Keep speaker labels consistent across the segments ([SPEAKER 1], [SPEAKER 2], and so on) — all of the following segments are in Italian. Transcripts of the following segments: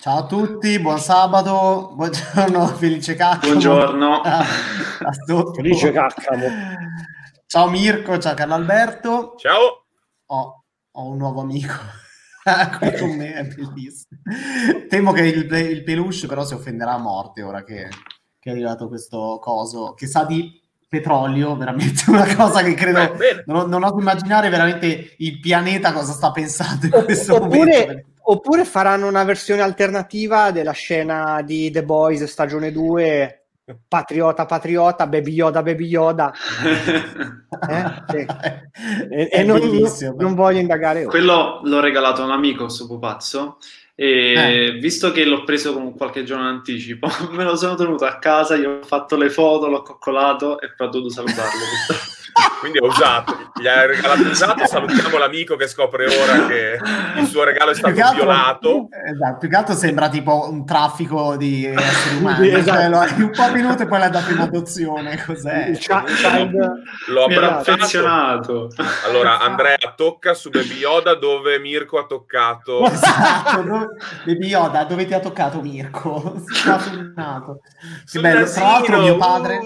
[SPEAKER 1] Ciao a tutti, buon sabato, buongiorno, felice cacca.
[SPEAKER 2] Buongiorno.
[SPEAKER 3] felice cacca.
[SPEAKER 1] Ciao Mirko, ciao Carlo Alberto.
[SPEAKER 4] Ciao.
[SPEAKER 1] Ho, ho un nuovo amico qui con me, è bellissimo. Temo che il, il peluche però si offenderà a morte ora che, che è arrivato questo coso, che sa di petrolio, veramente una cosa che credo Beh, non, non oso immaginare veramente il pianeta cosa sta pensando in questo
[SPEAKER 3] oppure,
[SPEAKER 1] momento.
[SPEAKER 3] Oppure faranno una versione alternativa della scena di The Boys stagione 2 Patriota, patriota, Baby Yoda, Baby Yoda. eh? sì. E, e non, non, voglio indagare ora.
[SPEAKER 2] Quello l'ho regalato a un amico, questo pupazzo, e eh. visto che l'ho preso con qualche giorno in anticipo, me lo sono tenuto a casa, gli ho fatto le foto, l'ho coccolato e poi ho dovuto salutarlo.
[SPEAKER 4] Quindi è usato, gli ha regalato usato. Salutiamo l'amico che scopre ora che il suo regalo è stato
[SPEAKER 1] più altro,
[SPEAKER 4] violato.
[SPEAKER 1] Esatto, più che altro sembra tipo un traffico di esseri umani. Cioè, esatto. cioè, un po' minuto e poi l'ha dato in adozione. Cos'è?
[SPEAKER 2] Child... L'ho affezionato.
[SPEAKER 4] Allora, Andrea tocca su Baby Yoda dove Mirko ha toccato.
[SPEAKER 1] Esatto, dove... Baby Yoda, dove ti ha toccato Mirko? Sul nato. Che bello, tra l'altro mio padre...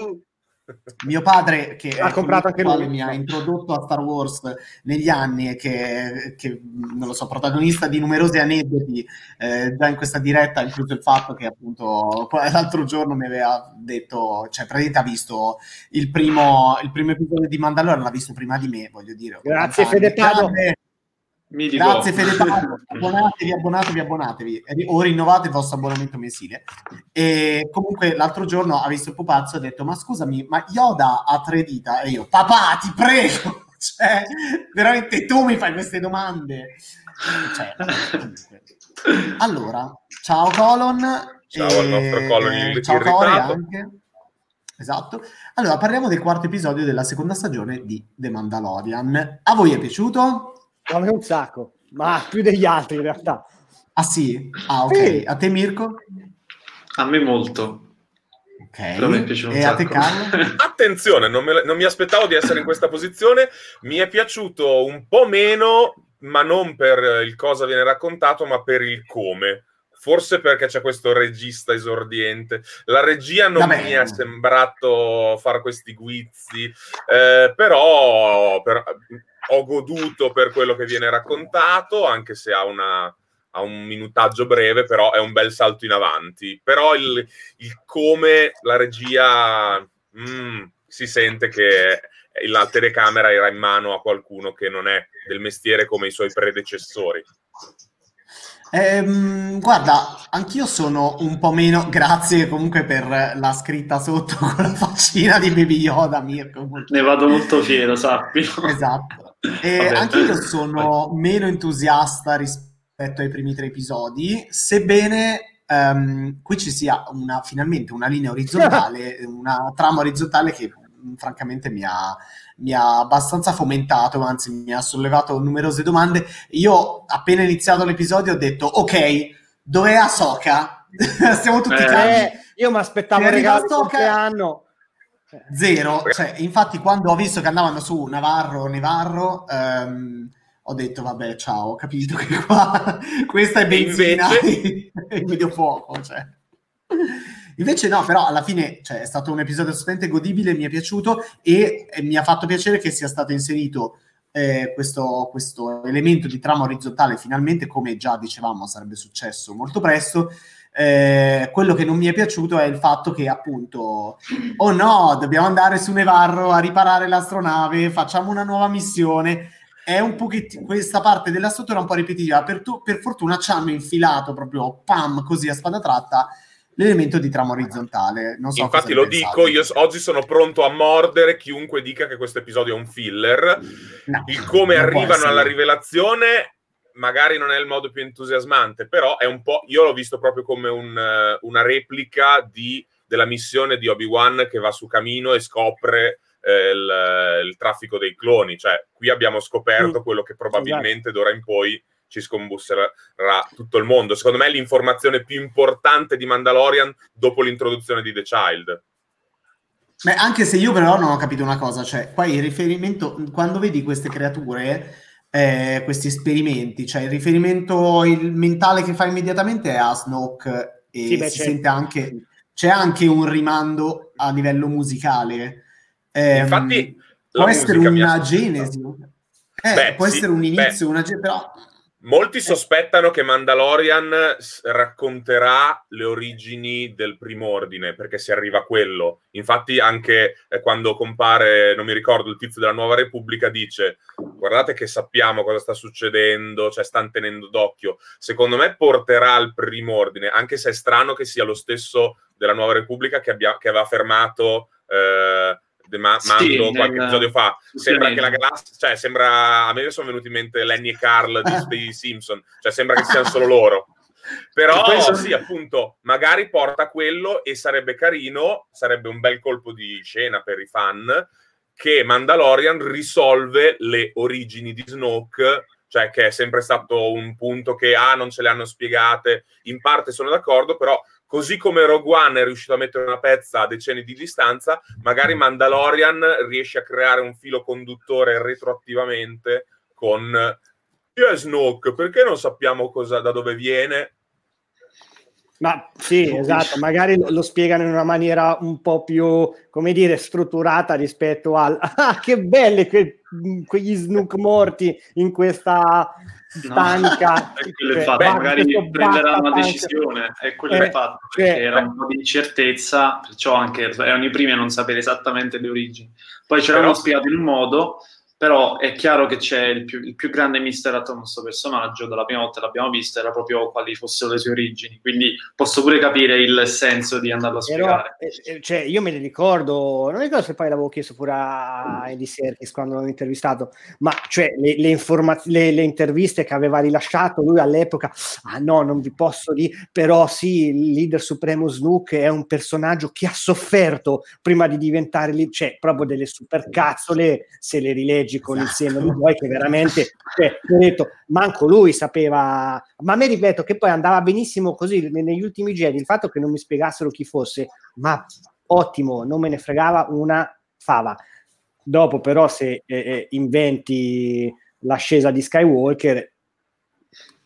[SPEAKER 1] Mio padre, che
[SPEAKER 3] ha comprato anche lui,
[SPEAKER 1] mi ha introdotto a Star Wars negli anni e che, che non lo so, protagonista di numerosi aneddoti eh, già in questa diretta, incluso il fatto che appunto l'altro giorno mi aveva detto, cioè praticamente ha visto il primo, il primo episodio di Mandalorian, l'ha visto prima di me, voglio dire.
[SPEAKER 3] Grazie Fede Pado.
[SPEAKER 1] Mitico. Grazie Fede Paolo, abbonatevi, abbonatevi, abbonatevi o rinnovate il vostro abbonamento mensile. E comunque l'altro giorno ha visto il pupazzo e ha detto ma scusami, ma Yoda ha tre dita? E io, papà ti prego, cioè, veramente tu mi fai queste domande. Cioè, allora, ciao Colon.
[SPEAKER 4] Ciao e... al nostro Colon in,
[SPEAKER 1] ciao anche. Esatto. Allora, parliamo del quarto episodio della seconda stagione di The Mandalorian. A voi è piaciuto?
[SPEAKER 3] A me un sacco, ma più degli altri in realtà.
[SPEAKER 1] Ah sì? Ah ok. Sì. A te Mirko?
[SPEAKER 2] A me molto.
[SPEAKER 1] Ok. e a te Carlo?
[SPEAKER 4] Attenzione, non, me, non mi aspettavo di essere in questa posizione. Mi è piaciuto un po' meno, ma non per il cosa viene raccontato, ma per il come forse perché c'è questo regista esordiente. La regia non Vabbè. mi è sembrato fare questi guizzi, eh, però per, ho goduto per quello che viene raccontato, anche se ha, una, ha un minutaggio breve, però è un bel salto in avanti. Però il, il come la regia mm, si sente che la telecamera era in mano a qualcuno che non è del mestiere come i suoi predecessori.
[SPEAKER 1] Ehm, guarda, anch'io sono un po' meno, grazie comunque per la scritta sotto con la faccina di Baby Yoda, Mirko.
[SPEAKER 2] Ne vado molto fiero, sappi.
[SPEAKER 1] Esatto. E anche io sono meno entusiasta rispetto ai primi tre episodi, sebbene um, qui ci sia una, finalmente una linea orizzontale, una trama orizzontale che mm, francamente mi ha, mi ha abbastanza fomentato, anzi mi ha sollevato numerose domande. Io appena iniziato l'episodio ho detto ok, dov'è Ahsoka? Stiamo tutti
[SPEAKER 3] eh, Io mi aspettavo regalo di compleanno
[SPEAKER 1] Zero, cioè, infatti quando ho visto che andavano su Navarro, Nevarro, ehm, ho detto vabbè ciao, ho capito che qua questa è benzina e il videofuoco, cioè. Invece no, però alla fine cioè, è stato un episodio assolutamente godibile, mi è piaciuto e, e mi ha fatto piacere che sia stato inserito eh, questo, questo elemento di trama orizzontale finalmente, come già dicevamo sarebbe successo molto presto, eh, quello che non mi è piaciuto è il fatto che appunto, oh no, dobbiamo andare su Nevarro a riparare l'astronave, facciamo una nuova missione. È un pochettino questa parte della struttura un po' ripetitiva. Per, tu, per fortuna ci hanno infilato proprio pam così a spada tratta l'elemento di trama orizzontale. Non so
[SPEAKER 4] Infatti lo pensate. dico, io oggi sono pronto a mordere chiunque dica che questo episodio è un filler. No, il come arrivano alla rivelazione magari non è il modo più entusiasmante, però è un po'. Io l'ho visto proprio come un, eh, una replica di, della missione di Obi-Wan che va su camino e scopre eh, il, il, traffico dei cloni. Cioè, qui abbiamo scoperto mm. quello che probabilmente d'ora in poi ci scombusserà tutto il mondo. Secondo me è l'informazione più importante di Mandalorian dopo l'introduzione di The Child.
[SPEAKER 1] Beh, anche se io però non ho capito una cosa, cioè, qua il riferimento, quando vedi queste creature, eh, questi esperimenti, cioè il riferimento il mentale che fa immediatamente è a Snoke e sì, beh, si sente anche, c'è anche un rimando a livello musicale.
[SPEAKER 4] Eh, Infatti,
[SPEAKER 1] può essere una genesi, eh, beh, può sì, essere un inizio, beh, una genesi, però
[SPEAKER 4] Molti sospettano che Mandalorian racconterà le origini del primo ordine, perché si arriva a quello. Infatti, anche eh, quando compare, non mi ricordo, il tizio della Nuova Repubblica, dice: Guardate che sappiamo cosa sta succedendo, cioè stanno tenendo d'occhio. Secondo me porterà al primo ordine, anche se è strano che sia lo stesso della Nuova Repubblica che, abbia, che aveva fermato. Eh, ma- sì, Mando qualche nel... episodio fa. Sembra che la galassia, cioè sembra, a me sono venuti in mente Lenny e Carl di, di Simpson, cioè sembra che siano solo loro. Però penso... sì, appunto, magari porta quello e sarebbe carino, sarebbe un bel colpo di scena per i fan, che Mandalorian risolve le origini di Snoke cioè che è sempre stato un punto che ah, non ce le hanno spiegate, in parte sono d'accordo, però così come Rogue One è riuscito a mettere una pezza a decenni di distanza, magari Mandalorian riesce a creare un filo conduttore retroattivamente con chi è Snoke? Perché non sappiamo cosa, da dove viene?
[SPEAKER 3] Ma sì, esatto, magari lo, lo, spiegano in una maniera un po' più, come dire, strutturata rispetto al ah, che belle que, quegli snook morti in questa stanca.
[SPEAKER 2] No, quello è fatto, magari prenderà una decisione, è quello eh, è fatto, perché cioè, era un po' di incertezza, perciò anche erano i primi a non sapere esattamente le origini. Poi ce l'hanno spiegato in un modo però è chiaro che c'è il più, il più grande mister attorno a questo personaggio, dalla prima volta l'abbiamo visto, era proprio quali fossero le sue origini, quindi posso pure capire il senso di andarlo a spiegare.
[SPEAKER 3] Però, eh, eh, cioè, io me ne ricordo, non ricordo se poi l'avevo chiesto pure a Andy Serkis quando l'ho intervistato, ma cioè le, le, informa- le, le, interviste che aveva rilasciato lui all'epoca, ah no, non vi posso dire, però sì, il leader supremo Snook è un personaggio che ha sofferto prima di diventare lì, cioè proprio delle supercazzole, se le rileggi con esatto. il seno di poi che veramente cioè, ho detto manco lui sapeva ma a me ripeto che poi andava benissimo così negli ultimi Jedi il fatto che non mi spiegassero chi fosse ma ottimo non me ne fregava una fava dopo però se eh, eh inventi l'ascesa di Skywalker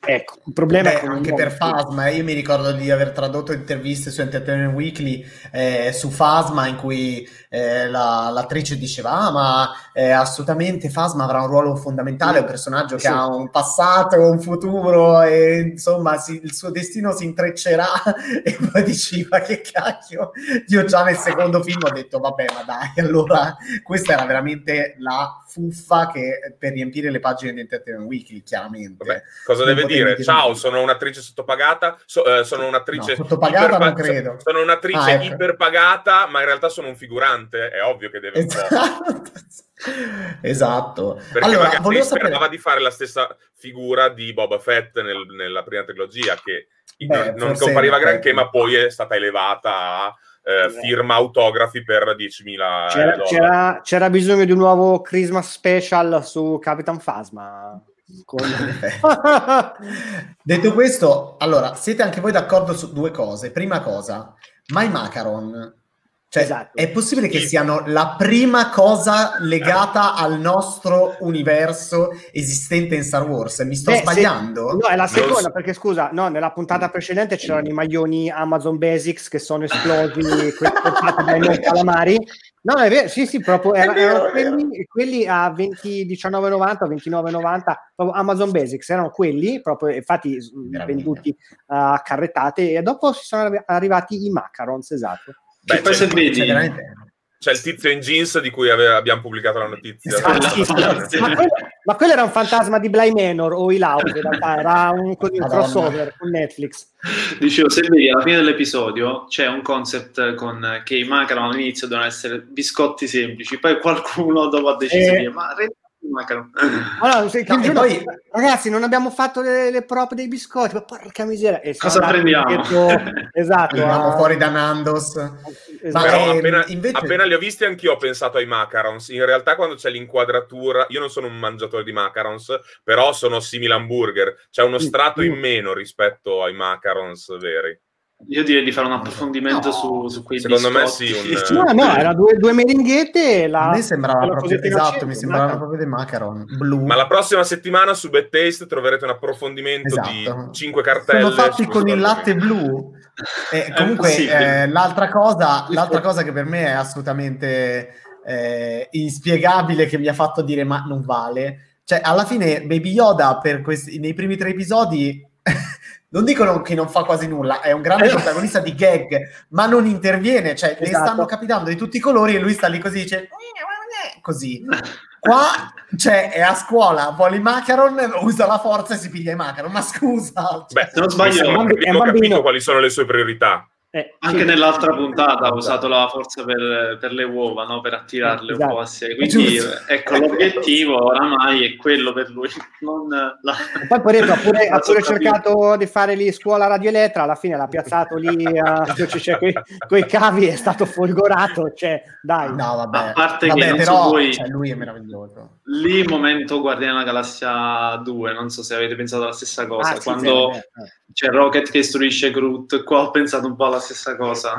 [SPEAKER 3] Ecco, il problema
[SPEAKER 1] Beh, è anche per Fasma, io mi ricordo di aver tradotto interviste su Entertainment Weekly eh, su Fasma in cui eh, la, l'attrice diceva ah ma eh, assolutamente Fasma avrà un ruolo fondamentale, è un personaggio che sì. ha un passato, un futuro e insomma si, il suo destino si intreccerà e poi diceva che cacchio, io già nel secondo film ho detto vabbè ma dai, allora questa era veramente la fuffa che per riempire le pagine di Entertainment Weekly chiaramente.
[SPEAKER 4] Vabbè, cosa deve dire? Ciao, sono un'attrice sottopagata, so, eh, sono un'attrice...
[SPEAKER 1] No, sottopagata iperpa- non credo.
[SPEAKER 4] Sono un'attrice ah, ecco. iperpagata, ma in realtà sono un figurante, è ovvio che deve...
[SPEAKER 1] Esatto. esatto.
[SPEAKER 4] Perché allora, sperava sapere... di fare la stessa figura di Boba Fett nel, nella prima trilogia, che Beh, non compariva granché, ma poi è stata elevata a eh, firma autografi per 10.000
[SPEAKER 3] c'era, c'era, c'era, bisogno di un nuovo Christmas special su Capitan Phasma. Con...
[SPEAKER 1] Detto questo, allora, siete anche voi d'accordo su due cose. Prima cosa, My Macaron cioè, esatto. è possibile che siano la prima cosa legata al nostro universo esistente in Star Wars? Mi sto Beh, sbagliando?
[SPEAKER 3] Se... No, è la seconda, so. perché scusa, no, nella puntata precedente c'erano i maglioni Amazon Basics che sono esplosi, portati dai nostri calamari. No, è vero, sì, sì, proprio era, vero, erano quelli, quelli, a 20, 19,90, 29,90, proprio Amazon Basics, erano quelli, proprio, infatti venduti a carrettate e dopo si sono arrivati i macarons, esatto.
[SPEAKER 2] Beh, poi se vedi...
[SPEAKER 4] C'è il tizio in jeans di cui ave- abbiamo pubblicato la notizia.
[SPEAKER 3] Esatto. ma, quello, ma, quello, era un fantasma di Bly Manor o il House, in realtà era un, un crossover con Netflix.
[SPEAKER 2] Dicevo, se vedi alla fine dell'episodio c'è un concept con che i mancano all'inizio devono essere biscotti semplici, poi qualcuno dopo ha deciso eh, di ma
[SPEAKER 3] allora, se, no, giorno, poi... ragazzi, non abbiamo fatto le, le prop dei biscotti, ma porca miseria.
[SPEAKER 2] E Cosa prendiamo?
[SPEAKER 3] Detto, esatto,
[SPEAKER 1] Andiamo fuori da Nandos.
[SPEAKER 4] Esatto. Però eh, appena, invece... appena, li ho visti anch'io ho pensato ai macarons. In realtà quando c'è l'inquadratura, io non sono un mangiatore di macarons, però sono simili hamburger. C'è uno strato in meno rispetto ai macarons veri.
[SPEAKER 2] Io direi di fare un approfondimento no. su, su quei
[SPEAKER 4] Secondo biscotti. me
[SPEAKER 3] sì. Un... No, no, era due, due merenghette. La,
[SPEAKER 1] a me sembrava proprio esatto, mi sembrava proprio dei macaron blu.
[SPEAKER 4] Ma la prossima settimana su Bad Taste troverete un approfondimento esatto. di cinque cartelle.
[SPEAKER 1] Sono fatti con il latte blu. E comunque, eh, l'altra, cosa, l'altra cosa che per me è assolutamente eh, inspiegabile, che mi ha fatto dire ma non vale. Cioè, alla fine Baby Yoda per questi, nei primi tre episodi non dicono che non fa quasi nulla, è un grande eh. protagonista di gag, ma non interviene, cioè esatto. ne stanno capitando di tutti i colori e lui sta lì così, dice così. Qua cioè, è a scuola, vuole i macaron, usa la forza e si piglia i macaron, ma scusa.
[SPEAKER 4] Cioè, Beh, se non sbaglio, abbiamo capito quali sono le sue priorità.
[SPEAKER 2] Eh, Anche sì. nell'altra puntata ha usato la forza per, per le uova, no? per attirarle esatto. un po' a sé. Quindi ecco, l'obiettivo oramai è quello per lui. Non la...
[SPEAKER 3] Poi Pareto ha pure, ha pure cercato di fare lì scuola Radio Elettra, alla fine l'ha piazzato lì uh, cioè, con i cavi, è stato folgorato. Cioè, dai.
[SPEAKER 1] No, vabbè.
[SPEAKER 2] A parte
[SPEAKER 1] vabbè,
[SPEAKER 2] che
[SPEAKER 1] però,
[SPEAKER 2] so voi,
[SPEAKER 1] cioè, lui è meraviglioso.
[SPEAKER 2] Lì momento Guardiani della Galassia 2, non so se avete pensato alla stessa cosa.
[SPEAKER 3] Ah,
[SPEAKER 2] Quando
[SPEAKER 3] sì, sì,
[SPEAKER 2] c'è Rocket che istruisce Groot, qua ho pensato un po' alla stessa cosa.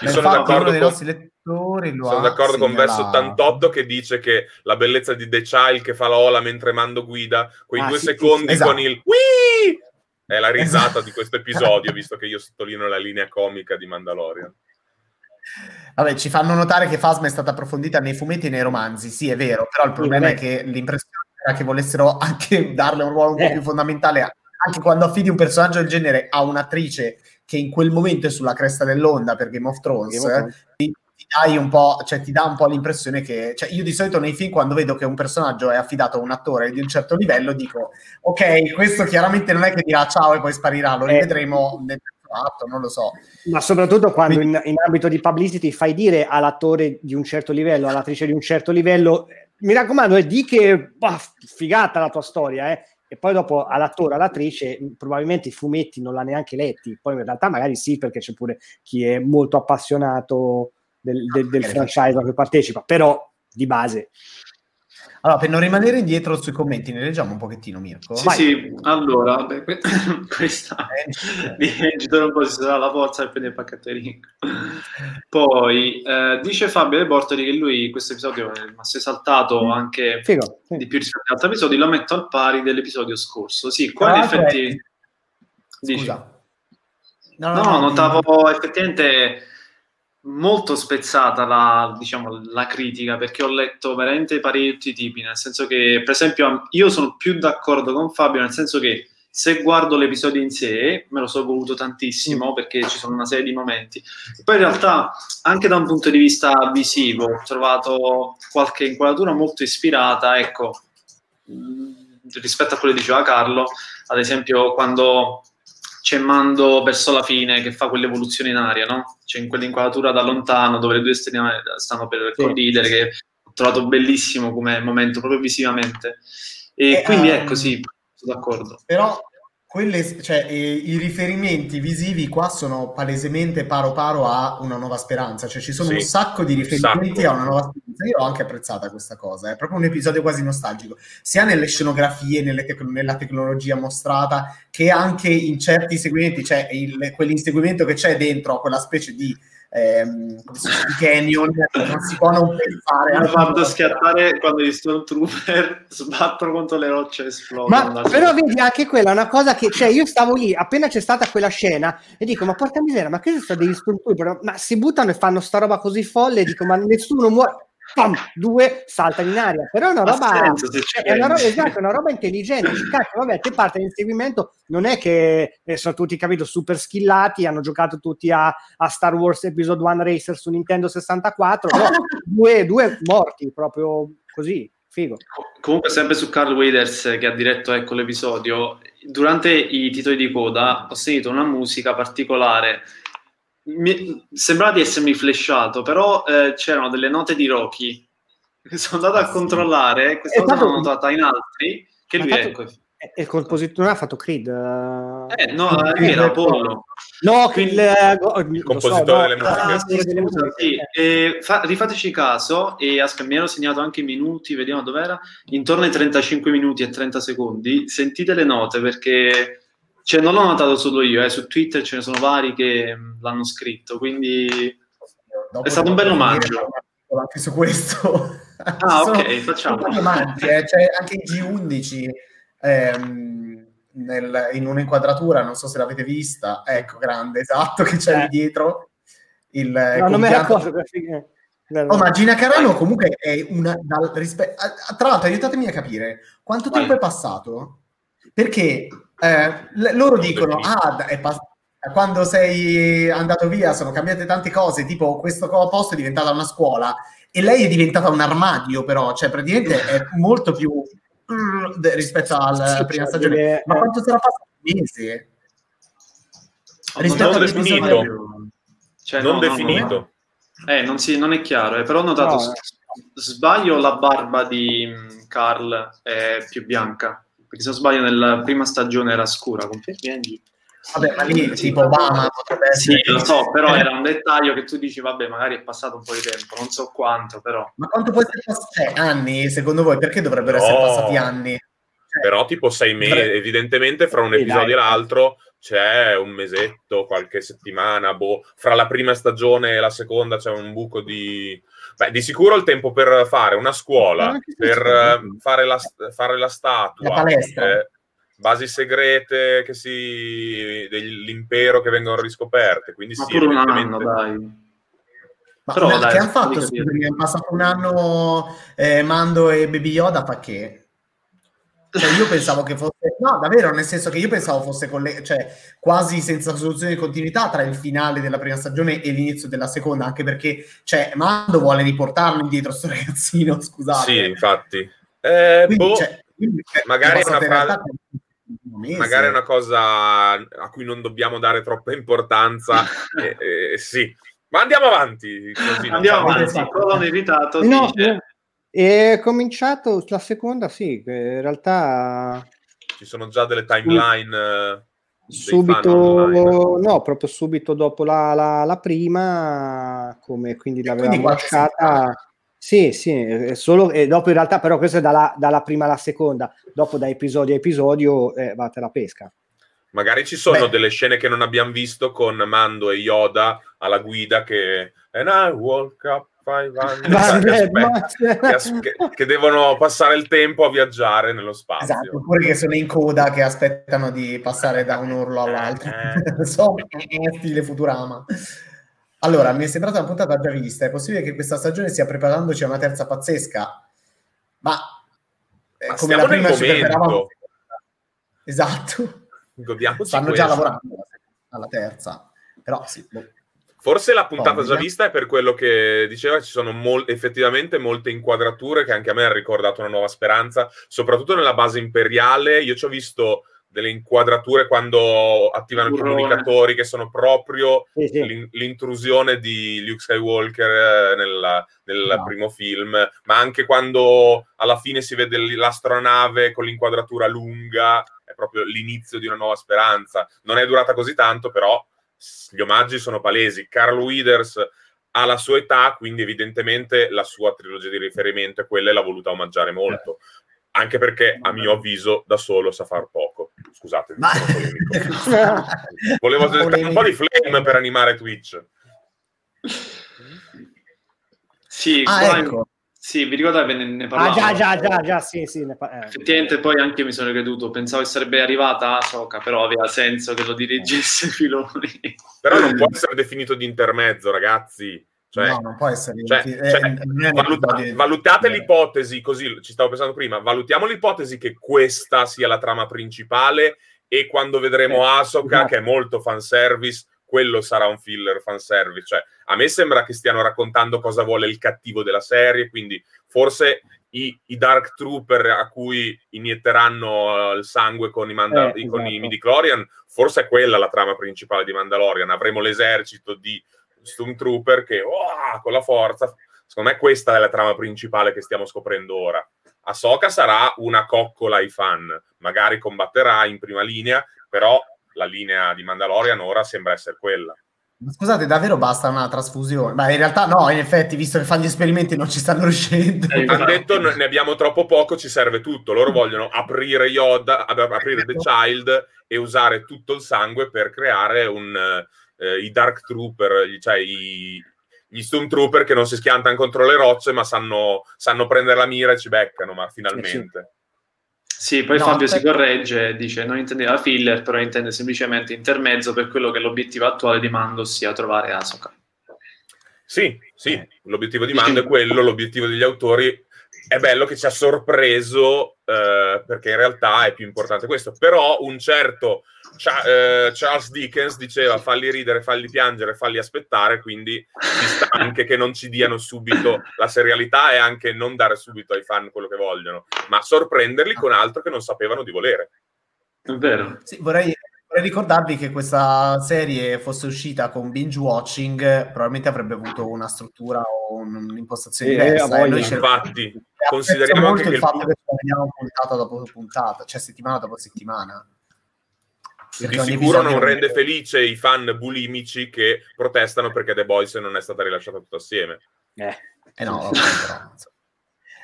[SPEAKER 1] Beh, sono d'accordo con, lettori
[SPEAKER 4] sono d'accordo con Verso 88 che dice che la bellezza di The Child che fa la ola mentre Mando guida, quei ah, due sì, secondi sì, esatto. con il Wii! è la risata esatto. di questo episodio, visto che io sottolineo la linea comica di Mandalorian.
[SPEAKER 1] Vabbè, ci fanno notare che Fasma è stata approfondita nei fumetti e nei romanzi, sì, è vero, però il problema è che l'impressione era che volessero anche darle un ruolo un po' eh. più fondamentale anche quando affidi un personaggio del genere a un'attrice che in quel momento è sulla cresta dell'onda per Game of Thrones, Game of Thrones. Ti, ti, dai un po', cioè ti dà un po' l'impressione che, cioè io di solito nei film quando vedo che un personaggio è affidato a un attore di un certo livello dico, ok, questo chiaramente non è che dirà ciao e poi sparirà, lo eh. rivedremo nel atto, non lo so.
[SPEAKER 3] Ma soprattutto quando in, in, ambito di publicity fai dire all'attore di un certo livello, all'attrice di un certo livello, mi raccomando, è di che bah, figata la tua storia, eh e poi dopo all'attore, all'attrice, probabilmente i fumetti non l'ha neanche letti, poi in realtà magari sì, perché c'è pure chi è molto appassionato del, del, del franchise a cui partecipa, però di base.
[SPEAKER 1] Allora, per non rimanere indietro sui commenti, ne leggiamo un pochettino, Mirko.
[SPEAKER 2] Sì, Vai. sì, allora, beh, questa di Editor un po' si sarà la forza e prende il pacchetto di link. Poi eh, dice Fabio De Bortoli che lui questo episodio ma si è saltato mm. anche Figo, sì. di più rispetto agli altri episodi, lo metto al pari dell'episodio scorso. Sì, qua in effetti... Scusa. No, no, no, notavo effettivamente molto spezzata la, diciamo, la critica perché ho letto veramente parecchi tipi, nel senso che, per esempio, io sono più d'accordo con Fabio, nel senso che se guardo l'episodio in sé, me lo sono voluto tantissimo mm. perché ci sono una serie di momenti. Poi in realtà, anche da un punto di vista visivo, ho trovato qualche inquadratura molto ispirata, ecco, mm, rispetto a quello che diceva Carlo, ad esempio quando c'è Mando verso la fine che fa quell'evoluzione in aria, no? C'è in quell'inquadratura da lontano dove le due stelle stanno per sì. collidere, che ho trovato bellissimo come momento, proprio visivamente. E, e quindi um, ecco, sì, sono d'accordo.
[SPEAKER 1] Però quelle, cioè, eh, i riferimenti visivi qua sono palesemente paro paro a una nuova speranza, cioè ci sono sì, un sacco di riferimenti sacco. a una nuova speranza. Io ho anche apprezzata questa cosa, è proprio un episodio quasi nostalgico, sia nelle scenografie, nelle tec- nella tecnologia mostrata, che anche in certi seguimenti, cioè il, quell'inseguimento che c'è dentro quella specie di ehm, canyon non si può non pensare.
[SPEAKER 2] Mi ha fatto schiattare quando gli Stormtrooper sbattono contro le rocce e esplodono.
[SPEAKER 3] Ma però vedi anche quella è una cosa che cioè io stavo lì appena c'è stata quella scena e dico ma porca miseria ma che sono degli Stormtrooper? Ma si buttano e fanno sta roba così folle e dico ma nessuno muore pam, due saltano in aria. Però è una roba, senso, cioè, è una roba, esatto, una roba intelligente. Cacchio, vabbè, te parte l'inseguimento, non è che eh, sono tutti, capito, super skillati, hanno giocato tutti a, a Star Wars Episode 1 Racer su Nintendo 64, no, due, due morti, proprio così. Figo.
[SPEAKER 2] Comunque, sempre su Carl Waders che ha diretto ecco, l'episodio, durante i titoli di coda ho sentito una musica particolare mi, sembrava di essermi flashato, però eh, c'erano delle note di Rocky. Sono andato a controllare, questa cosa l'ho notata in altri, che lui
[SPEAKER 3] fatto, è il compositore, ha fatto Creed.
[SPEAKER 2] Eh, no, era Apollo.
[SPEAKER 3] No, Quindi, il,
[SPEAKER 4] il compositore so, delle musiche. Ah,
[SPEAKER 2] musiche. Sì. Eh, fa, rifateci caso, e aspetta, mi ero segnato anche i minuti, vediamo dov'era, intorno ai 35 minuti e 30 secondi, sentite le note perché Cioè, non l'ho notato solo io, eh. su Twitter ce ne sono vari che l'hanno scritto, quindi Dopo è stato un bel omaggio.
[SPEAKER 1] Anche su questo.
[SPEAKER 2] Ah, ok, facciamo.
[SPEAKER 1] Omaggi, eh. cioè, anche i G11 ehm, nel, in un'inquadratura, non so se l'avete vista, ecco, grande, esatto, che c'è eh. lì dietro. Il,
[SPEAKER 3] no, non me la ricordo
[SPEAKER 1] Oh, ma Gina Carano comunque è una... Dal, rispe- tra l'altro, aiutatemi a capire quanto tempo è passato? Perché eh, loro dicono, ah, è passato quando sei andato via sono cambiate tante cose, tipo questo posto è diventata una scuola e lei è diventata un armadio però, cioè praticamente è molto più mm, rispetto alla sì, prima stagione. Cioè, Ma quanto sarà passato? Mesi?
[SPEAKER 4] Rispetto non definito. Cioè, non no, definito. No,
[SPEAKER 2] no. Eh, non, si, non, è chiaro, eh, però ho notato, no, sbaglio la barba di mm, Carl è più bianca, perché se non sbaglio nella prima stagione era scura, confermi
[SPEAKER 1] Vabbè, ma lì tipo Obama potrebbe essere...
[SPEAKER 2] Sì, lo so, però era un dettaglio che tu dici, vabbè, magari è passato un po' di tempo, non so quanto, però...
[SPEAKER 1] Ma quanto può essere passato? Cioè, anni, secondo voi? Perché dovrebbero no. essere passati anni?
[SPEAKER 4] Però tipo sei mesi, evidentemente fra un episodio e l'altro c'è un mesetto, qualche settimana, boh, fra la prima stagione e la seconda c'è un buco di... Beh, di sicuro il tempo per fare una scuola, per fare la, fare la statua,
[SPEAKER 1] la palestra. Eh,
[SPEAKER 4] basi segrete che si, dell'impero che vengono riscoperte. Quindi
[SPEAKER 2] Ma
[SPEAKER 4] sì,
[SPEAKER 2] pure un anno, dai.
[SPEAKER 1] Ma Però, dai, che hanno fatto? Scusami, è passato un anno eh, Mando e Baby Yoda, fa che? Cioè, io pensavo che fosse no, davvero, nel senso che io pensavo fosse coll- cioè, quasi senza soluzione di continuità tra il finale della prima stagione e l'inizio della seconda, anche perché cioè, Mando vuole riportarlo indietro sto ragazzino, scusate.
[SPEAKER 4] Sì, infatti. Eh, quindi, boh, cioè, magari è una frase magari è una cosa a cui non dobbiamo dare troppa importanza. eh, eh, sì, ma andiamo avanti.
[SPEAKER 2] Così andiamo avanti. Colon irritato
[SPEAKER 3] no, dice... È cominciato la seconda, sì, in realtà
[SPEAKER 4] ci sono già delle timeline. Eh,
[SPEAKER 3] subito, no, proprio subito dopo la, la, la prima, come quindi l'avevamo lasciata. Sì, sì, solo, e dopo in realtà però questo è dalla, dalla prima alla seconda, dopo da episodio a episodio eh, vate la pesca.
[SPEAKER 4] Magari ci sono Beh. delle scene che non abbiamo visto con Mando e Yoda alla guida che And I woke up five che, che, devono passare il tempo a viaggiare nello spazio.
[SPEAKER 1] Esatto, oppure che sono in coda che aspettano di passare da un urlo all'altro. Eh. so, stile Futurama. Allora, mi è sembrata una puntata già vista. È possibile che questa stagione stia preparandoci a una terza pazzesca, ma,
[SPEAKER 4] ma come la prima ci preparavamo.
[SPEAKER 1] Esatto. Stanno
[SPEAKER 4] questo.
[SPEAKER 1] già lavorando alla terza, però sì. Boh.
[SPEAKER 4] Forse la puntata già vista è per quello che diceva, ci sono mol- effettivamente molte inquadrature che anche a me hanno ricordato una nuova speranza, soprattutto nella base imperiale. Io ci ho visto delle inquadrature quando attivano i comunicatori che sono proprio sì, sì. l'intrusione di Luke Skywalker eh, nel, nel no. primo film, ma anche quando alla fine si vede l'astronave con l'inquadratura lunga, è proprio l'inizio di una nuova speranza. Non è durata così tanto, però gli omaggi sono palesi. Carl Withers ha la sua età, quindi evidentemente la sua trilogia di riferimento è quella e l'ha voluta omaggiare molto. Eh anche perché a mio avviso da solo sa far poco. Scusate, Ma... volevo un po' di flame per animare Twitch.
[SPEAKER 2] Sì, ah, ecco. Sì, vi ricordate ne, ne parlavo.
[SPEAKER 3] Ah, già, già, già, già, sì, sì. Ne
[SPEAKER 2] pa- eh. Effettivamente poi anche mi sono creduto, pensavo che sarebbe arrivata Soca, però aveva senso che lo dirigesse Filoni.
[SPEAKER 4] Però non può essere definito di intermezzo, ragazzi. Cioè, no, non può essere. Cioè, eh, cioè, valuta, di... valutate l'ipotesi, così ci stavo pensando prima, valutiamo l'ipotesi che questa sia la trama principale e quando vedremo eh, Ahsoka, esatto. che è molto fanservice, quello sarà un filler fanservice. Cioè, a me sembra che stiano raccontando cosa vuole il cattivo della serie, quindi forse i, i Dark Trooper a cui inietteranno uh, il sangue con, i, Mandal- eh, con esatto. i Midichlorian, forse è quella la trama principale di Mandalorian. Avremo l'esercito di Stormtrooper che oh, con la forza. Secondo me questa è la trama principale che stiamo scoprendo ora. Ahsoka sarà una coccola ai fan, magari combatterà in prima linea, però la linea di Mandalorian ora sembra essere quella.
[SPEAKER 1] Scusate, davvero basta una trasfusione? Ma in realtà no, in effetti, visto che fanno gli esperimenti non ci stanno riuscendo.
[SPEAKER 4] Eh, hanno detto ne abbiamo troppo poco, ci serve tutto. Loro vogliono aprire Yoda, aprire The Child e usare tutto il sangue per creare un, eh, i Dark Trooper, cioè i, gli Stormtrooper che non si schiantano contro le rocce ma sanno, sanno prendere la mira e ci beccano, ma finalmente.
[SPEAKER 2] Sì, poi no, Fabio per... si corregge e dice non intendeva filler, però intende semplicemente intermezzo per quello che l'obiettivo attuale di Mando sia trovare Asoka.
[SPEAKER 4] Sì, sì, l'obiettivo di Mando è quello, l'obiettivo degli autori è bello che ci ha sorpreso eh, perché in realtà è più importante questo, però un certo eh, Charles Dickens diceva falli ridere, falli piangere, falli aspettare, quindi ci sta anche che non ci diano subito la serialità e anche non dare subito ai fan quello che vogliono, ma sorprenderli con altro che non sapevano di volere.
[SPEAKER 2] È vero.
[SPEAKER 1] Sì, vorrei, vorrei ricordarvi che questa serie fosse uscita con binge watching, probabilmente avrebbe avuto una struttura o un'impostazione eh, diversa.
[SPEAKER 4] Eh, noi infatti, consideriamo anche
[SPEAKER 1] il
[SPEAKER 4] che
[SPEAKER 1] fatto il... che ci vediamo puntata dopo puntata, cioè settimana dopo settimana.
[SPEAKER 4] Di sicuro non rende felice i fan bulimici che protestano perché The Boys non è stata rilasciata tutta assieme.
[SPEAKER 1] Eh, eh no, vabbè,
[SPEAKER 2] però.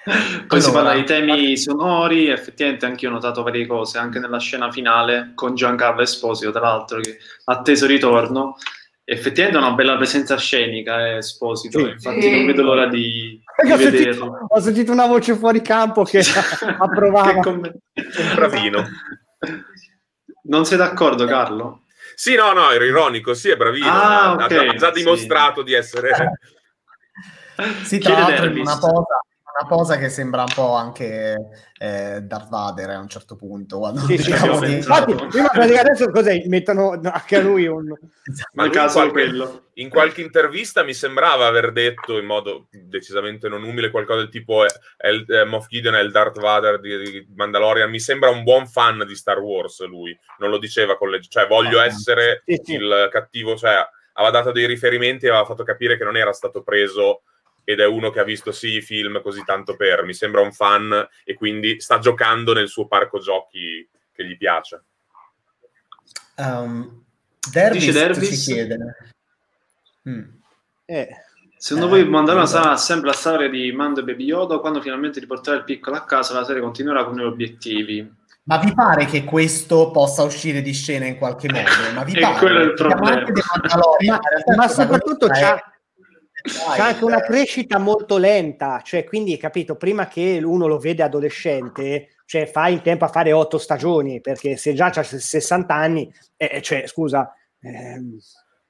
[SPEAKER 2] Poi allora, si parla di temi sonori, effettivamente anche io ho notato varie cose, anche nella scena finale con Giancarlo Esposito, tra l'altro, che atteso ritorno. Effettivamente è una bella presenza scenica, eh, Esposito, sì, infatti sì. non vedo l'ora di, di
[SPEAKER 3] ho, sentito, ho, sentito, una voce fuori campo che approvava. che
[SPEAKER 4] un bravino.
[SPEAKER 2] Non sei d'accordo, Carlo?
[SPEAKER 4] Sì, no, no, ero ironico, sì, è bravino. Ah, okay, ha, già dimostrato sì. di essere...
[SPEAKER 1] sì, tra l'altro una posa, una posa che sembra un po' anche eh, Darth Vader a un certo punto. Quando sì,
[SPEAKER 3] diciamo sì, di... Infatti, prima adesso cos'è? Mettono anche a lui un...
[SPEAKER 4] Ma lui qualche, quello. in qualche intervista mi sembrava aver detto in modo decisamente non umile qualcosa del tipo è, il, è Moff Gideon è il Darth Vader di, di, Mandalorian. Mi sembra un buon fan di Star Wars lui. Non lo diceva con le... Cioè voglio ah, essere sì, il cattivo... Cioè aveva dato dei riferimenti e aveva fatto capire che non era stato preso ed è uno che ha visto sì i film così tanto per, mi sembra un fan e quindi sta giocando nel suo parco giochi che gli piace.
[SPEAKER 1] Um, Dervis, Dice Dervis ci chiede.
[SPEAKER 2] Mm. Eh. Secondo eh, voi Mandalorian sarà sempre la storia di Mando e Baby Yoda quando finalmente riporterà il piccolo a casa la serie continuerà con i obiettivi?
[SPEAKER 1] Ma vi pare che questo possa uscire di scena in qualche modo? Ma vi pare?
[SPEAKER 2] quello è il problema.
[SPEAKER 3] Ma, ma soprattutto c'ha, c'è anche una crescita molto lenta, cioè quindi capito, prima che uno lo vede adolescente, cioè fa in tempo a fare otto stagioni, perché se già ha 60 anni, eh, cioè scusa... Ehm,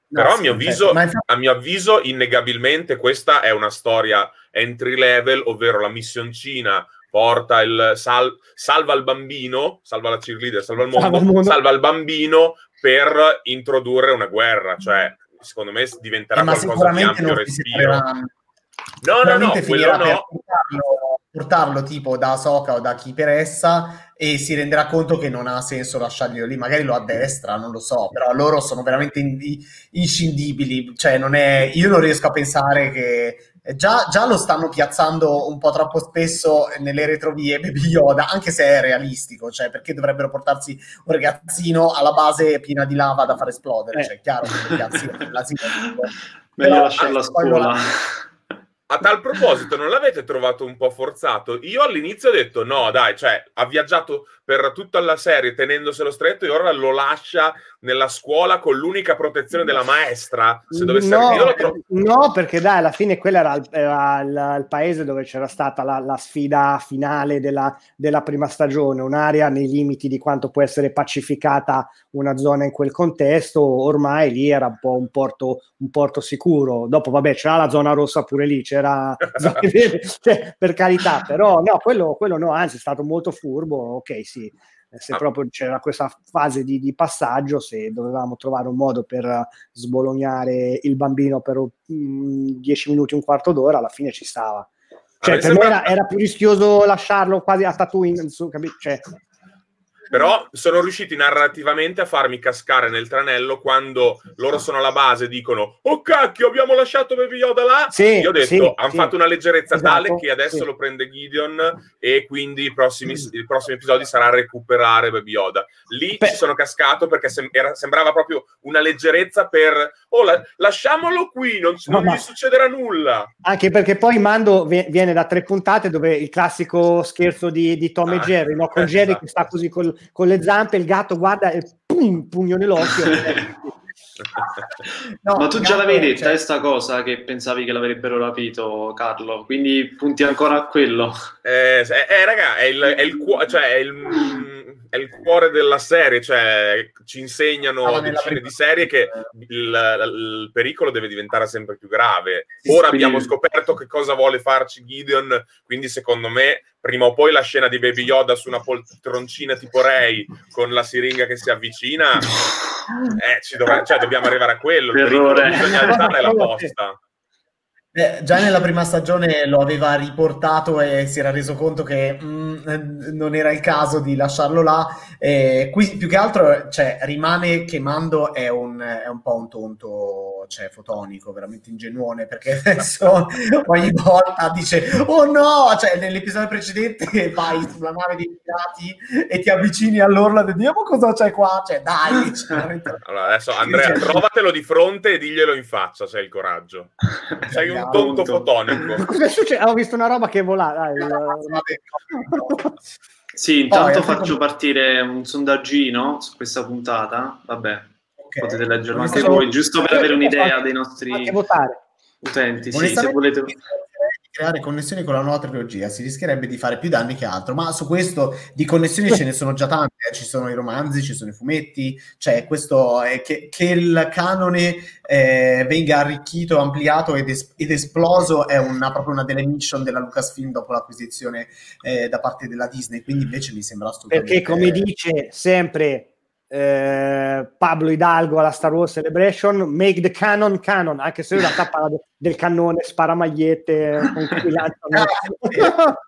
[SPEAKER 4] però a, mio avviso, infatti... a mio avviso, innegabilmente, questa è una storia entry level, ovvero la missioncina porta il sal, salva il bambino, salva la cheerleader, salva il mondo, salva il, mondo. salva il bambino per introdurre una guerra, cioè secondo me diventerà eh, qualcosa di ampio respiro.
[SPEAKER 1] No, no, no, quello no. Portarlo, portarlo, tipo da Soca o da chi per essa e si renderà conto che non ha senso lasciarglielo lì, magari lo addestra, non lo so, però loro sono veramente inscindibili, cioè non è, io non riesco a pensare che Già, già, lo stanno piazzando un po' troppo spesso nelle retrovie Baby Yoda, anche se è realistico, cioè perché dovrebbero portarsi un ragazzino alla base piena di lava da far esplodere, eh. cioè chiaro che ragazzi
[SPEAKER 2] Meglio lasciarla a scuola.
[SPEAKER 4] A tal proposito, non l'avete trovato un po' forzato? Io all'inizio ho detto no, dai, cioè ha viaggiato per tutta la serie tenendoselo stretto e ora lo lascia nella scuola con l'unica protezione della maestra. Se dovesse
[SPEAKER 3] no, tro- no, perché dai, alla fine quello era, il, era il, il paese dove c'era stata la, la sfida finale della, della, prima stagione, un'area nei limiti di quanto può essere pacificata una zona in quel contesto. Ormai lì era un po' un porto, un porto sicuro. Dopo, vabbè, c'era la zona rossa pure lì, c'era cioè, per carità, però no, quello, quello no, anzi è stato molto furbo. Ok, sì sì, eh, se ah. proprio c'era questa fase di, di, passaggio, se dovevamo trovare un modo per sbolognare il bambino per mm, dieci minuti, un quarto d'ora, alla fine ci stava. Cioè, per me era, era, più rischioso lasciarlo quasi a Tatooine, su, cioè,
[SPEAKER 4] Però sono riusciti narrativamente a farmi cascare nel tranello quando loro sono alla base e dicono oh cacchio abbiamo lasciato Baby Yoda là sì, io ho detto sì, hanno sì. fatto una leggerezza esatto, tale che adesso lo prende Gideon e quindi i prossimi, i prossimi, episodi sarà recuperare Baby Yoda lì Beh. ci sono cascato perché sem- era, sembrava proprio una leggerezza per oh la- lasciamolo qui non, non no, gli succederà nulla
[SPEAKER 3] anche perché poi Mando viene da tre puntate dove il classico scherzo di, di Tom ah, e Jerry no? con esatto. Jerry che sta così col, con le zampe il gatto guarda e pum, pugno nell'occhio
[SPEAKER 2] no, Ma tu già l'avevi detta questa cioè... cosa che pensavi che l'avrebbero rapito, Carlo? Quindi punti ancora a quello?
[SPEAKER 4] Eh, eh raga, è il, è il, cioè, è il è il cuore della serie, cioè ci insegnano ah, decine di serie che il, il, pericolo deve diventare sempre più grave. Ora sì, abbiamo scoperto che cosa vuole farci Gideon, quindi secondo me prima o poi la scena di Baby Yoda su una poltroncina tipo Ray con la siringa che si avvicina, eh, ci dov- cioè, dobbiamo arrivare a quello. Il pericolo bisogna alzare la posta.
[SPEAKER 1] Eh, già nella prima stagione lo aveva riportato e si era reso conto che mm, non era il caso di lasciarlo là. Eh, qui più che altro cioè, rimane che Mando è un, è un po' un tonto cioè, fotonico, veramente ingenuone, perché adesso ogni volta dice oh no, cioè nell'episodio precedente vai sulla nave dei pirati e ti avvicini all'orla e vediamo cosa c'è qua, cioè dai. Cioè,
[SPEAKER 4] allora, adesso Andrea, trovatelo di fronte e diglielo in faccia se hai il coraggio. Sei un tonto fotonico.
[SPEAKER 3] Cosa succede? Ho visto una roba che vola. Dai,
[SPEAKER 2] sì, intanto oh, faccio partire un sondaggino su questa puntata. Vabbè, okay. potete leggerlo anche voi, giusto per avere un'idea dei nostri utenti. Sì, se volete
[SPEAKER 1] creare connessioni con la nuova trilogia si rischierebbe di fare più danni che altro, ma su questo di connessioni ce ne sono già tante, eh. ci sono i romanzi, ci sono i fumetti, cioè questo è che, che il canone eh, venga arricchito, ampliato ed, es- ed esploso è una, proprio una delle mission della Lucasfilm dopo l'acquisizione eh, da parte della Disney, quindi invece mi sembra assolutamente...
[SPEAKER 3] Perché come dice sempre eh, Pablo Hidalgo alla Star Wars Celebration, make the canon canon, anche se in realtà parla de- del cannone sparamagliette con cui lanciano.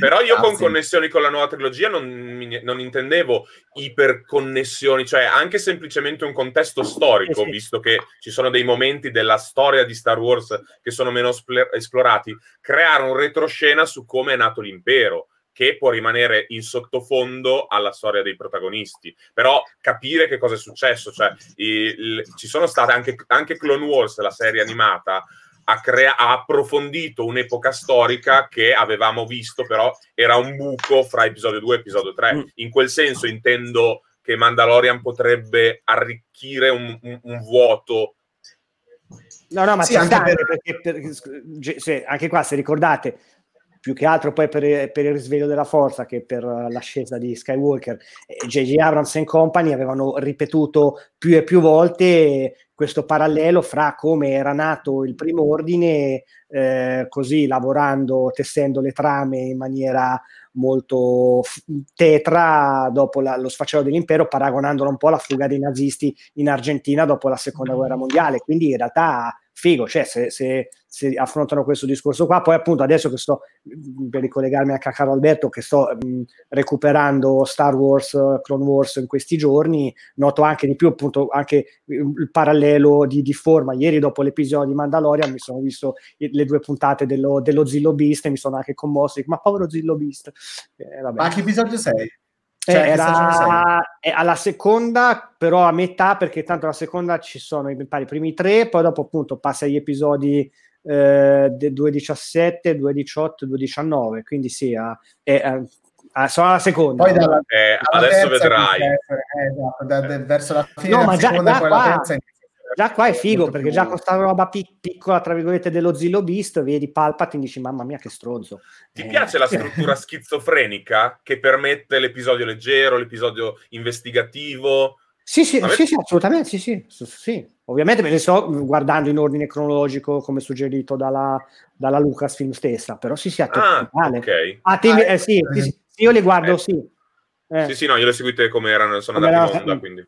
[SPEAKER 4] Però io con connessioni con la nuova trilogia non, non, intendevo iperconnessioni, cioè anche semplicemente un contesto storico, visto che ci sono dei momenti della storia di Star Wars che sono meno esplorati, creare un retroscena su come è nato l'impero che può rimanere in sottofondo alla storia dei protagonisti, però capire che cosa è successo, cioè il, ci sono state anche, anche, Clone Wars, la serie animata, ha, crea- ha, approfondito un'epoca storica che avevamo visto, però era un buco fra episodio 2 e episodio 3. Mm. In quel senso intendo che Mandalorian potrebbe arricchire un, un, un vuoto
[SPEAKER 3] No, no, ma sì, anche, per... perché, per, se, anche qua, se ricordate, più che altro poi per, per, il risveglio della forza che per l'ascesa di Skywalker. J.J. Abrams e company avevano ripetuto più e più volte questo parallelo fra come era nato il primo ordine, eh, così lavorando, tessendo le trame in maniera molto tetra dopo la, lo sfacelo dell'impero, paragonandolo un po' alla fuga dei nazisti in Argentina dopo la seconda guerra mondiale. Quindi in realtà figo, cioè se, se, se, affrontano questo discorso qua, poi appunto adesso che sto, per ricollegarmi anche a Carlo Alberto, che sto mh, recuperando Star Wars, Clone Wars in questi giorni, noto anche di più appunto anche il parallelo di, di forma, ieri dopo l'episodio di Mandalorian mi sono visto le due puntate dello, dello Zillo Beast e mi sono anche commosso, ma povero Zillo Beast.
[SPEAKER 1] Eh, ma che episodio sei?
[SPEAKER 3] Cioè, era alla seconda, però a metà, perché tanto alla seconda ci sono i, i primi tre, poi dopo appunto passa agli episodi eh, 2.17, 2.18, 2.19, quindi sì, a, è, a, sono alla seconda.
[SPEAKER 4] Poi dalla, eh, adesso vedrai.
[SPEAKER 1] Eh, esatto, da, da, verso la fine no, ma già, seconda,
[SPEAKER 3] già qua, già qua è figo perché già con questa roba pic- piccola tra virgolette dello Zillo Beast vedi Palpatine e dici mamma mia che stronzo
[SPEAKER 4] ti eh. piace la struttura schizofrenica che permette l'episodio leggero l'episodio investigativo?
[SPEAKER 3] Sì sì, sì, sì assolutamente sì, sì, sì, ovviamente me ne sto guardando in ordine cronologico come suggerito dalla, dalla Lucasfilm stessa però sì sì
[SPEAKER 4] ah, ok.
[SPEAKER 3] Ah, te, eh, sì, sì, io le guardo
[SPEAKER 4] eh.
[SPEAKER 3] sì.
[SPEAKER 4] Eh. sì sì no io le seguite come erano sono andate in onda quindi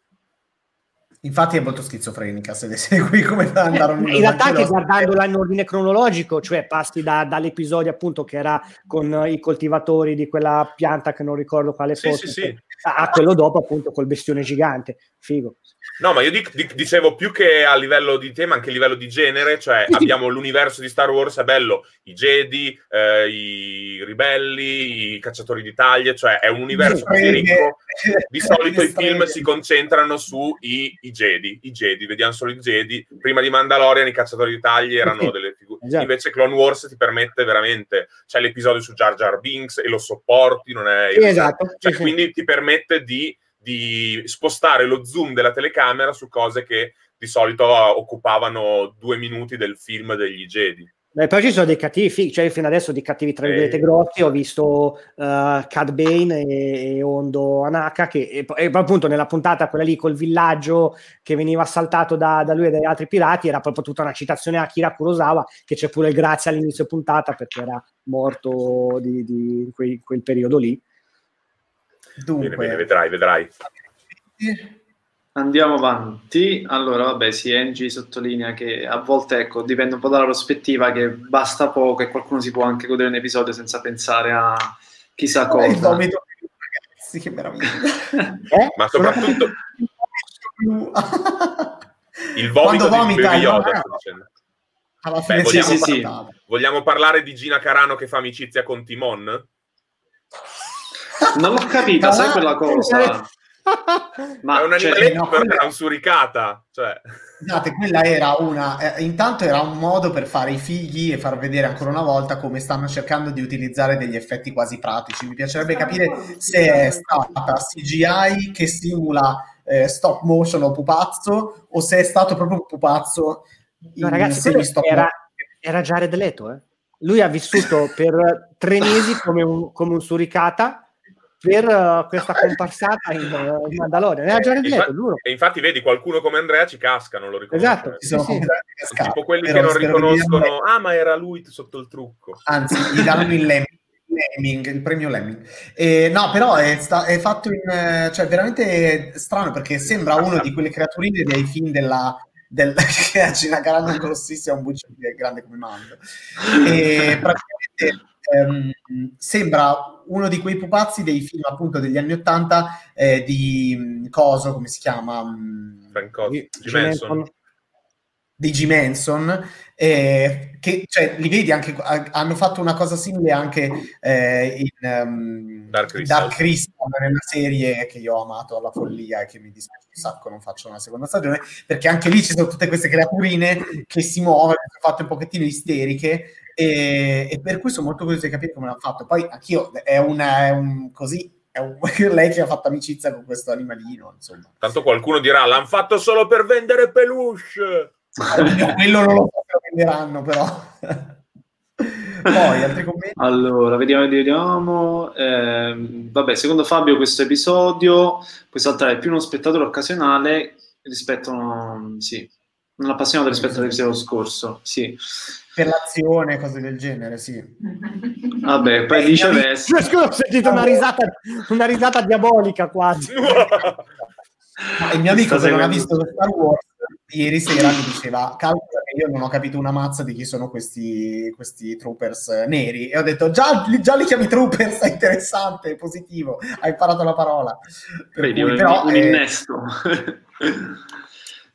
[SPEAKER 1] Infatti è molto schizofrenica se le segui come andarono
[SPEAKER 3] in realtà anche guardandola in ordine cronologico, cioè passi da, dall'episodio appunto che era con i coltivatori di quella pianta che non ricordo quale
[SPEAKER 4] sì,
[SPEAKER 3] fosse.
[SPEAKER 4] Sì, sì.
[SPEAKER 3] a quello dopo appunto col bestione gigante, figo.
[SPEAKER 4] No, ma io dic- dic- dicevo più che a livello di tema, anche a livello di genere, cioè abbiamo l'universo di Star Wars, è bello, i Jedi, eh, i ribelli, i cacciatori di taglie, cioè è un universo così ricco. Di solito i film si concentrano su i, i Jedi, i Jedi, vediamo solo i Jedi. Prima di Mandalorian i cacciatori di taglie erano delle figure. Esatto. Invece Clone Wars ti permette veramente, c'è l'episodio su Jar Jar Binks e lo sopporti, non è...
[SPEAKER 3] esatto.
[SPEAKER 4] Cioè, quindi ti permette di di spostare lo zoom della telecamera su cose che di solito occupavano due minuti del film degli Jedi.
[SPEAKER 3] Beh, poi ci sono dei cattivi, cioè fino adesso dei cattivi tra virgolette eh. grossi, ho visto uh, Cad Bane e, e, Ondo Anaka, che e, e, appunto nella puntata quella lì col villaggio che veniva assaltato da, da, lui e dagli altri pirati, era proprio tutta una citazione a Akira Kurosawa, che c'è pure il grazie all'inizio puntata perché era morto di, di, in quel periodo lì.
[SPEAKER 4] Dunque, bene, bene, vedrai, vedrai.
[SPEAKER 2] Andiamo avanti. Allora, vabbè, sì, Angie sottolinea che a volte, ecco, dipende un po' dalla prospettiva, che basta poco e qualcuno si può anche godere un episodio senza pensare a chissà cosa. Il vomito
[SPEAKER 1] ragazzi, che meraviglia.
[SPEAKER 4] eh? Ma soprattutto... il vomito di Baby Yoda, alla fine Beh, vogliamo, sì, sì. vogliamo parlare di Gina Carano che fa amicizia con Timon?
[SPEAKER 2] Non l'ho capita, sai quella cosa?
[SPEAKER 4] Ma è un cioè, animaletto no, per una suricata. Cioè.
[SPEAKER 1] Scusate, quella era una. Eh, intanto era un modo per fare i figli e far vedere ancora una volta come stanno cercando di utilizzare degli effetti quasi pratici. Mi piacerebbe capire se è stata CGI che simula eh, stop motion o pupazzo o se è stato proprio un pupazzo.
[SPEAKER 3] No, ragazzi, era, era Jared Leto, eh? Lui ha vissuto per tre mesi come un, come un suricata per uh, questa comparsata in, uh, in Mandalorian. Era già
[SPEAKER 4] infatti, E infatti, vedi, qualcuno come Andrea ci casca, non lo riconosce.
[SPEAKER 3] Esatto,
[SPEAKER 4] sì, sì. tipo quelli Però che non riconoscono, ah, ma era lui sotto il trucco.
[SPEAKER 1] Anzi, gli danno il Lemming, il premio Lemming. Eh, no, però è, sta- è, fatto in... cioè, veramente strano, perché sembra uno di quelle creaturine dei film della... Del, che a Gina Carano grossissima, un buccio grande come mando. E praticamente ehm, sembra uno di quei pupazzi dei film appunto degli anni Ottanta eh, di mm, Coso, come si chiama?
[SPEAKER 4] Mm, Frank di, Manson.
[SPEAKER 1] Di G. Manson, eh, che cioè, li vedi anche, hanno fatto una cosa simile anche eh, in um, Dark, Crystal. Dark Crystal, nella serie che io ho amato alla follia e che mi dispiace un sacco non faccio una seconda stagione, perché anche lì ci sono tutte queste creaturine che si muovono, che sono fatte un pochettino isteriche e, e, per cui sono molto curioso di capire come l'ha fatto. Poi anch'io è, una, è un così. È un, lei che ha fatto amicizia con questo animalino. Insomma.
[SPEAKER 4] Tanto qualcuno dirà: l'hanno fatto solo per vendere peluche.
[SPEAKER 1] quello non lo venderanno, però. Poi altri commenti?
[SPEAKER 2] Allora, vediamo, vediamo. Eh, vabbè, secondo Fabio, questo episodio puoi saltare più uno spettatore occasionale rispetto a sì, un appassionato rispetto all'episodio scorso. Sì
[SPEAKER 1] per l'azione, cose del genere, sì.
[SPEAKER 2] Vabbè, poi viceversa.
[SPEAKER 3] Scusa, ho sentito una risata, una risata diabolica quasi.
[SPEAKER 1] il mio amico che non ha visto Star Wars ieri sera mi diceva calcola che io non ho capito una mazza di chi sono questi, questi troopers neri e ho detto già, già, li chiami troopers è interessante, è positivo hai imparato la parola
[SPEAKER 2] Vedi, cui, un, però, un innesto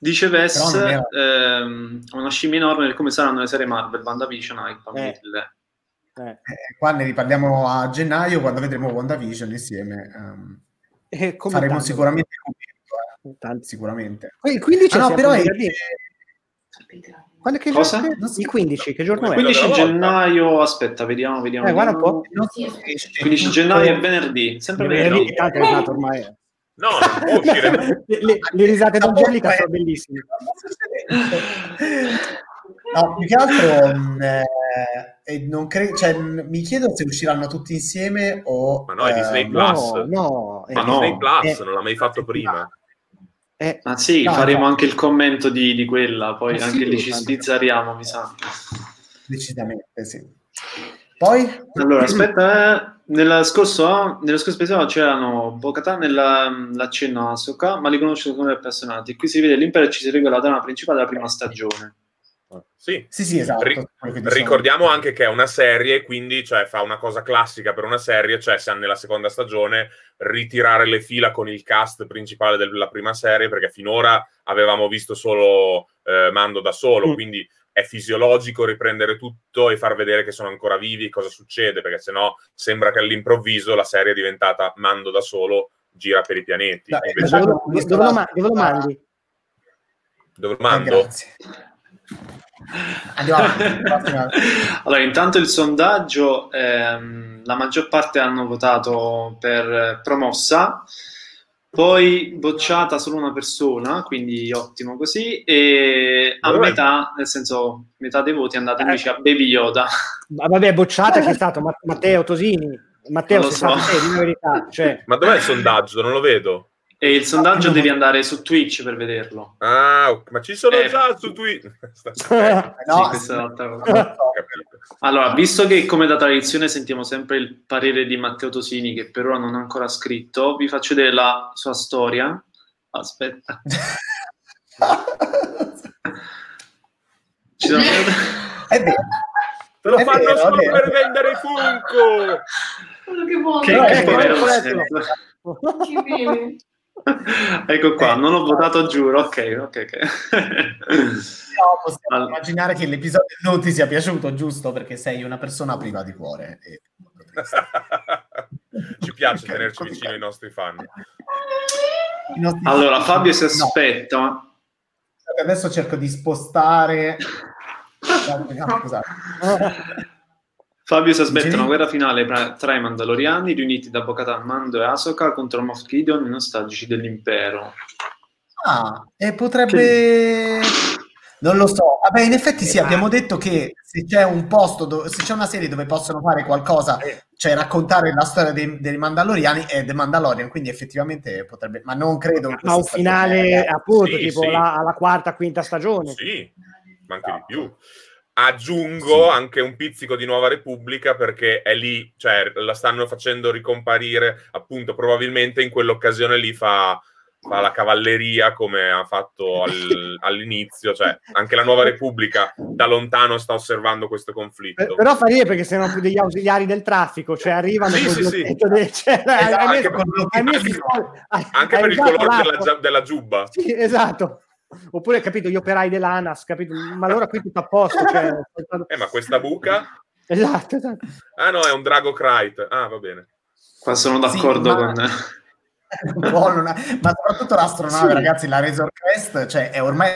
[SPEAKER 2] Dice Vess, ehm, una scimmia enorme come saranno le serie Marvel, WandaVision, Hype, eh.
[SPEAKER 1] Eh. Eh, qua ne riparliamo a gennaio quando vedremo WandaVision insieme. Um, faremo tanto. sicuramente il commento, eh. sicuramente.
[SPEAKER 3] Il 15
[SPEAKER 1] ah, no, però è...
[SPEAKER 3] Quando che Cosa? Il 15, che giorno
[SPEAKER 2] è? 15 gennaio, aspetta, vediamo, vediamo.
[SPEAKER 3] Eh, guarda un po'.
[SPEAKER 2] 15 gennaio è venerdì, sempre venerdì.
[SPEAKER 3] venerdì. ormai.
[SPEAKER 4] No, non può uscire.
[SPEAKER 3] le, le, risate d'Angelica sono bellissime.
[SPEAKER 1] No, più che altro mm, eh, non cre- cioè, mi chiedo se usciranno tutti insieme o...
[SPEAKER 4] Ma no, è Disney
[SPEAKER 1] eh,
[SPEAKER 4] Plus.
[SPEAKER 3] No, no,
[SPEAKER 4] Ma no. Disney Plus, eh, non l'ha mai fatto prima.
[SPEAKER 2] Eh, ah sì, no, faremo no. anche il commento di, di quella, poi anche sì, lì ci sbizzarriamo, mi sa.
[SPEAKER 1] Decisamente, sì. Poi?
[SPEAKER 2] Allora, aspetta, eh. Nella scorso, nello scorso episodio c'erano Bocatan e l'accenno a Ahsoka, ma li conosce come personaggi. Qui si vede l'impero e ci si rivela la trama principale della prima stagione.
[SPEAKER 4] Sì,
[SPEAKER 1] sì, sì esatto.
[SPEAKER 4] Ri- ricordiamo anche che è una serie, quindi cioè, fa una cosa classica per una serie, cioè se nella seconda stagione ritirare le fila con il cast principale della prima serie, perché finora avevamo visto solo eh, Mando da solo, mm. quindi è fisiologico riprendere tutto e far vedere che sono ancora vivi, cosa succede, perché sennò sembra che all'improvviso la serie è diventata Mando da solo, gira per i pianeti.
[SPEAKER 3] No, Invece... dove, dove, dove, lo, dove lo mandi?
[SPEAKER 4] Dove lo mando?
[SPEAKER 1] Eh, Andiamo avanti.
[SPEAKER 2] allora, intanto il sondaggio, ehm, la maggior parte hanno votato per promossa, poi bocciata solo una persona, quindi ottimo così, e a vabbè. metà, nel senso, metà dei voti è andata invece a Baby Yoda.
[SPEAKER 3] Ma vabbè, bocciata c'è stato Matteo Tosini. Matteo, sei so. stato te, verità. Cioè...
[SPEAKER 4] Ma dov'è il sondaggio? Non lo vedo.
[SPEAKER 2] E il sondaggio devi andare su Twitch per vederlo.
[SPEAKER 4] Ah, ma ci sono eh, già su Twitch.
[SPEAKER 2] no, sì, allora, visto che come da tradizione sentiamo sempre il parere di Matteo Tosini, che per ora non ha ancora scritto, vi faccio vedere la sua storia. Aspetta.
[SPEAKER 1] ci sono... È vero.
[SPEAKER 4] Te lo è fanno vero, solo per vendere Funko!
[SPEAKER 2] Quello che vuole. Che, che, che, che, ecco qua, non ho votato giuro, ok, ok, ok.
[SPEAKER 1] no, possiamo allora. immaginare che l'episodio non ti sia piaciuto, giusto? Perché sei una persona priva di cuore. E...
[SPEAKER 4] Ci piace okay, tenerci vicino ai nostri fan.
[SPEAKER 2] Nostri allora, fan. Fabio si aspetta. No.
[SPEAKER 1] Adesso cerco di spostare... No, scusate.
[SPEAKER 2] Fabio si aspetta una guerra finale tra i Mandaloriani riuniti da Bocatan, Mando e Ahsoka contro Moff Gideon i nostalgici dell'impero.
[SPEAKER 1] Ah, e potrebbe... Che... Non lo so. Vabbè, in effetti sì, abbiamo detto che se c'è un posto, dove, se c'è una serie dove possono fare qualcosa, cioè raccontare la storia dei, dei Mandaloriani, è The Mandalorian, quindi effettivamente potrebbe, ma non credo...
[SPEAKER 3] Ma un finale, appunto, sì, tipo sì. La, alla quarta, quinta stagione.
[SPEAKER 4] Sì, ma anche di più aggiungo sì. anche un pizzico di Nuova Repubblica perché è lì, cioè la stanno facendo ricomparire appunto probabilmente in quell'occasione lì fa, fa la cavalleria come ha fatto al, all'inizio, cioè anche la Nuova Repubblica da lontano sta osservando questo conflitto.
[SPEAKER 3] Però fa ridere perché sono più degli ausiliari del traffico, cioè arrivano
[SPEAKER 4] sì, sì, sì. Dei, cioè, esatto, anche, anche, anche per il colore della, della giubba.
[SPEAKER 3] Sì, esatto. Oppure, capito, gli operai dell'ANAS, capito? Ma allora qui tutto a posto. Cioè...
[SPEAKER 4] eh, ma questa buca?
[SPEAKER 3] Esatto, esatto.
[SPEAKER 4] Ah no, è un Drago Krite. Ah, va bene.
[SPEAKER 2] Qua sono d'accordo sì, ma... con...
[SPEAKER 1] Una... ma soprattutto l'astronave, sì. ragazzi, la Razor Crest, cioè è ormai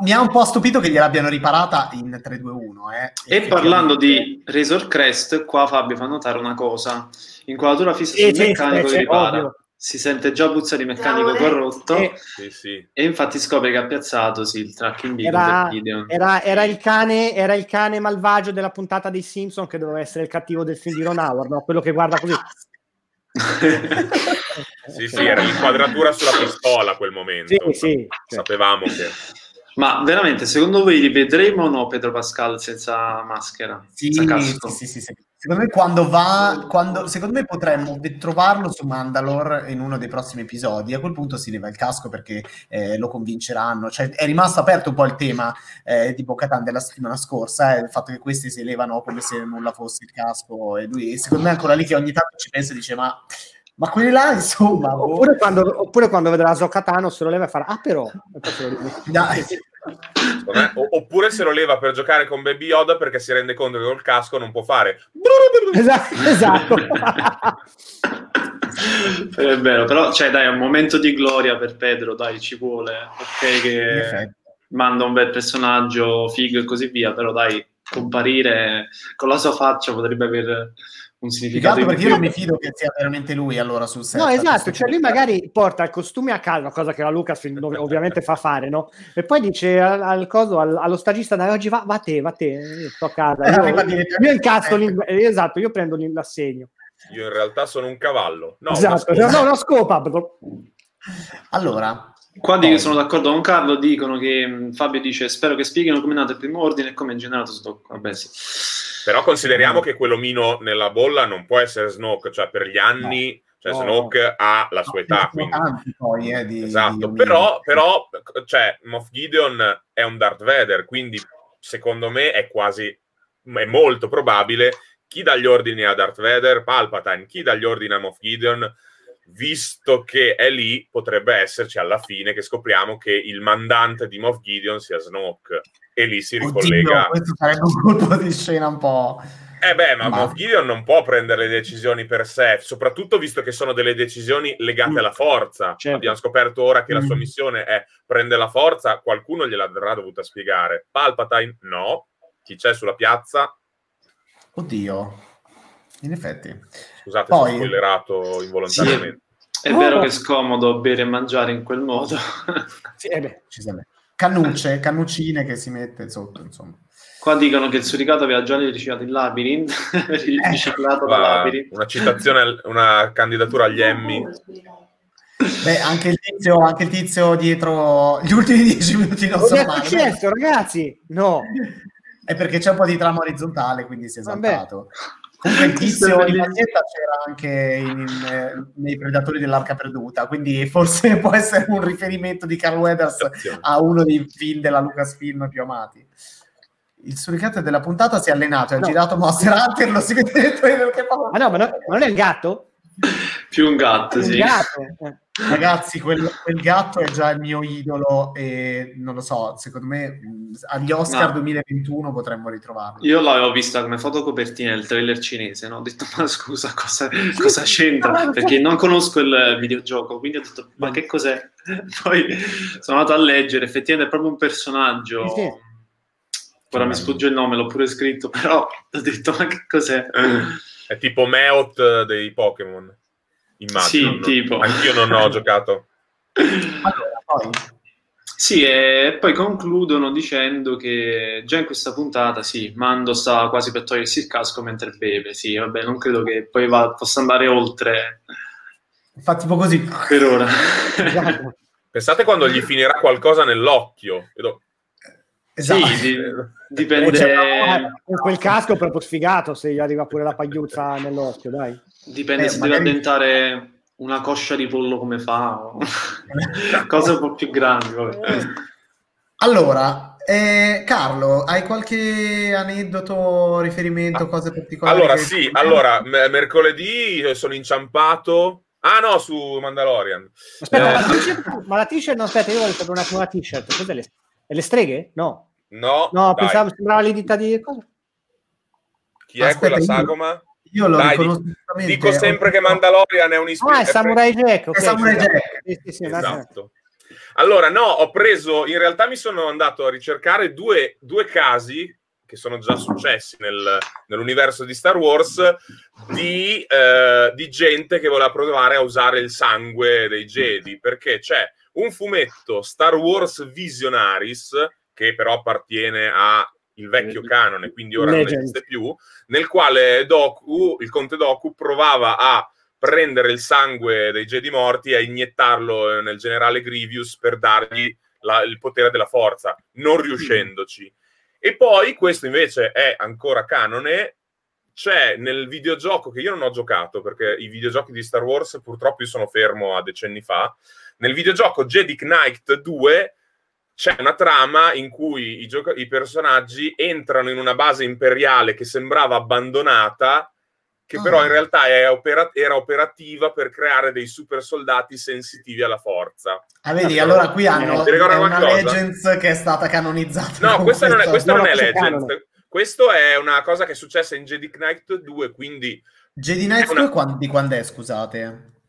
[SPEAKER 1] mi ha un po' stupito che gliel'abbiano riparata in 321.
[SPEAKER 2] Eh. E parlando di Razor Crest, qua Fabio fa notare una cosa: inquadratura fissa sul meccanico che ripara. Ovvio si sente già puzza di meccanico corrotto e, sì, sì. e infatti scopre che ha piazzato sì, il tracking
[SPEAKER 3] era, era, era, il cane, era il cane malvagio della puntata dei Simpson che doveva essere il cattivo del film di Ron Howard, no? quello che guarda così.
[SPEAKER 4] sì, sì, era l'inquadratura sulla pistola a quel momento. Sì, sì, Sapevamo che...
[SPEAKER 2] Ma veramente, secondo voi rivedremo o no Pedro Pascal senza maschera?
[SPEAKER 1] Sì, senza sì, sì, sì, Secondo me quando va, quando, secondo me potremmo trovarlo su Mandalore in uno dei prossimi episodi. A quel punto si leva il casco perché eh, lo convinceranno. Cioè, è rimasto aperto un po' il tema eh, di Bocatan della settimana scorsa, eh, il fatto che questi si levano come se nulla fosse il casco. E lui, secondo me, è ancora lì che ogni tanto ci pensa e dice: Ma ma quelli là, insomma.
[SPEAKER 3] Oppure, boh. quando, oppure quando vedrà Zocatano se lo leva e farà, ah, però.
[SPEAKER 1] Dai.
[SPEAKER 4] Oppure se lo leva per giocare con Baby Yoda perché si rende conto che col casco non può fare.
[SPEAKER 3] Esatto. esatto.
[SPEAKER 2] è vero, però cioè, dai, è un momento di gloria per Pedro, dai, ci vuole. Ok, che manda un bel personaggio figo e così via, però dai, comparire con la sua faccia potrebbe avere un significato
[SPEAKER 1] perché io non mi fido che sia veramente lui allora sul set
[SPEAKER 3] no esatto cioè lui magari porta il costume a casa cosa che la Lucas ovviamente fa fare no e poi dice al, al coso al, allo stagista dai oggi va, va te va te io sto a casa io, io, io incasso esatto io prendo l'assegno
[SPEAKER 4] io in realtà sono un cavallo no,
[SPEAKER 3] esatto no no, no scopa
[SPEAKER 1] allora
[SPEAKER 2] Qua Poi. sono d'accordo con Carlo, dicono che Fabio dice spero che spieghino come è nato il primo ordine e come è generato Snoke. Vabbè sì.
[SPEAKER 4] Però consideriamo che quell'omino nella bolla non può essere Snoke, cioè per gli anni... No. Cioè, no. Snoke ha la sua età, quindi...
[SPEAKER 1] Poi, eh, di,
[SPEAKER 4] esatto, di però, però, cioè, Moff Gideon è un Darth Vader, quindi secondo me è quasi, è molto probabile chi dà gli ordini a Darth Vader, Palpatine, chi dà gli ordini a Moff Gideon, visto che è lì, potrebbe esserci alla fine che scopriamo che il mandante di Moff Gideon sia Snoke e lì si ricollega.
[SPEAKER 1] Oddio, questo sarebbe un colpo di scena un po'.
[SPEAKER 4] Eh beh, ma, ma... Moff Gideon non può prendere le decisioni per sé, soprattutto visto che sono delle decisioni legate mm. alla forza. Certo. Abbiamo scoperto ora che mm. la sua mm. missione è prendere la forza, qualcuno gliel'avrà dovuta spiegare. Palpatine no, chi c'è sulla piazza?
[SPEAKER 1] Oddio, in effetti.
[SPEAKER 4] Scusate Poi... se ho spoilerato involontariamente.
[SPEAKER 2] Sì, è, vero oh. che è scomodo bere e mangiare in quel modo.
[SPEAKER 1] sì, eh beh, Cannucce, cannuccine che si mette sotto, insomma.
[SPEAKER 2] Qua dicono che il suricato aveva già riciclato il labirinto, riciclato da labirinto.
[SPEAKER 4] Una citazione, una candidatura agli Emmy.
[SPEAKER 1] Beh, anche il, tizio, anche il tizio dietro gli ultimi dieci minuti non sono
[SPEAKER 3] male. successo, ragazzi? No.
[SPEAKER 1] È perché c'è un po' di trama orizzontale, quindi si è esaltato. Comunque il tizio di maglietta c'era anche in, in, eh, nei Predatori dell'Arca Perduta, quindi forse può essere un riferimento di Carl Weathers a uno dei film della Lucasfilm più amati il suricato della puntata si è allenato, ha no. girato Monster Hunter, lo si vede nel trailer che fa.
[SPEAKER 3] Ma no, ma, no, ma non è il gatto?
[SPEAKER 2] Più un gatto, sì.
[SPEAKER 1] Gatto. Ragazzi, quel, quel, gatto è già il mio idolo e non lo so, secondo me agli Oscar no. 2021 potremmo ritrovarlo.
[SPEAKER 2] Io l'avevo vista come fotocopertina nel trailer cinese, no? ho detto ma scusa, cosa, cosa c'entra? Perché non conosco il videogioco, quindi ho detto ma che cos'è? Poi sono andato a leggere, effettivamente è proprio un personaggio... Sì, sì Ora mi sfugge il nome, l'ho pure scritto, però ho detto ma che cos'è?
[SPEAKER 4] È tipo Meot dei Pokémon. Immagino. Sì, tipo. Anch'io non ho giocato.
[SPEAKER 2] Allora, poi... Sì, e poi concludono dicendo che già in questa puntata, sì, Mando sta quasi per togliersi il casco mentre beve. Sì, vabbè, non credo che poi va, possa andare oltre.
[SPEAKER 1] Fa tipo così.
[SPEAKER 2] Per ora.
[SPEAKER 4] Pensate quando gli finirà qualcosa nell'occhio. Vedo
[SPEAKER 2] Esatto. Sì, dipende.
[SPEAKER 3] Con quel casco è proprio sfigato se gli arriva pure la pagliuzza nell'occhio, dai.
[SPEAKER 2] Dipende eh, se magari... deve addentare una coscia di pollo come fa, o... cose un po' più grandi. Vabbè.
[SPEAKER 1] Allora, eh, Carlo, hai qualche aneddoto, riferimento, cose particolari?
[SPEAKER 4] Allora, sì, allora, m- mercoledì sono inciampato. Ah no, su Mandalorian.
[SPEAKER 3] Aspetta, eh. ma, la t-shirt, ma la t-shirt, no, aspetta, io voglio sapere un attimo la t-shirt. Cos'è le, le streghe? No.
[SPEAKER 4] No,
[SPEAKER 3] no pensavo sembrava le dita di cosa?
[SPEAKER 4] Chi Aspetta, è quella sagoma?
[SPEAKER 1] Io lo Dai,
[SPEAKER 4] dico sempre che Mandalorian è un
[SPEAKER 3] ispirazione. Ah, è Samurai Jack. Okay,
[SPEAKER 1] è Samurai Jack.
[SPEAKER 3] Sì, sì, sì,
[SPEAKER 4] esatto. Allora, no, ho preso, in realtà mi sono andato a ricercare due, due casi che sono già successi nel, nell'universo di Star Wars di, eh, di, gente che voleva provare a usare il sangue dei Jedi, perché c'è un fumetto Star Wars Visionaris che però appartiene al vecchio canone, quindi ora Legend. non esiste più, nel quale Doku, il conte Doku provava a prendere il sangue dei Jedi morti e a iniettarlo nel generale Grievous per dargli la, il potere della forza, non riuscendoci. E poi, questo invece è ancora canone, c'è nel videogioco che io non ho giocato, perché i videogiochi di Star Wars purtroppo io sono fermo a decenni fa, nel videogioco Jedi Knight 2 c'è una trama in cui i, gioc- i, personaggi entrano in una base imperiale che sembrava abbandonata, che oh. però in realtà opera- era operativa per creare dei super soldati sensitivi alla forza.
[SPEAKER 1] Ah, vedi, ah, allora qui hanno eh, una cosa? Legends che è stata canonizzata.
[SPEAKER 4] No, questa non è, questa non è Legends. Questo è una cosa che è successa in Jedi Knight 2, quindi...
[SPEAKER 1] Jedi Knight 2 una... di quando è, scusate?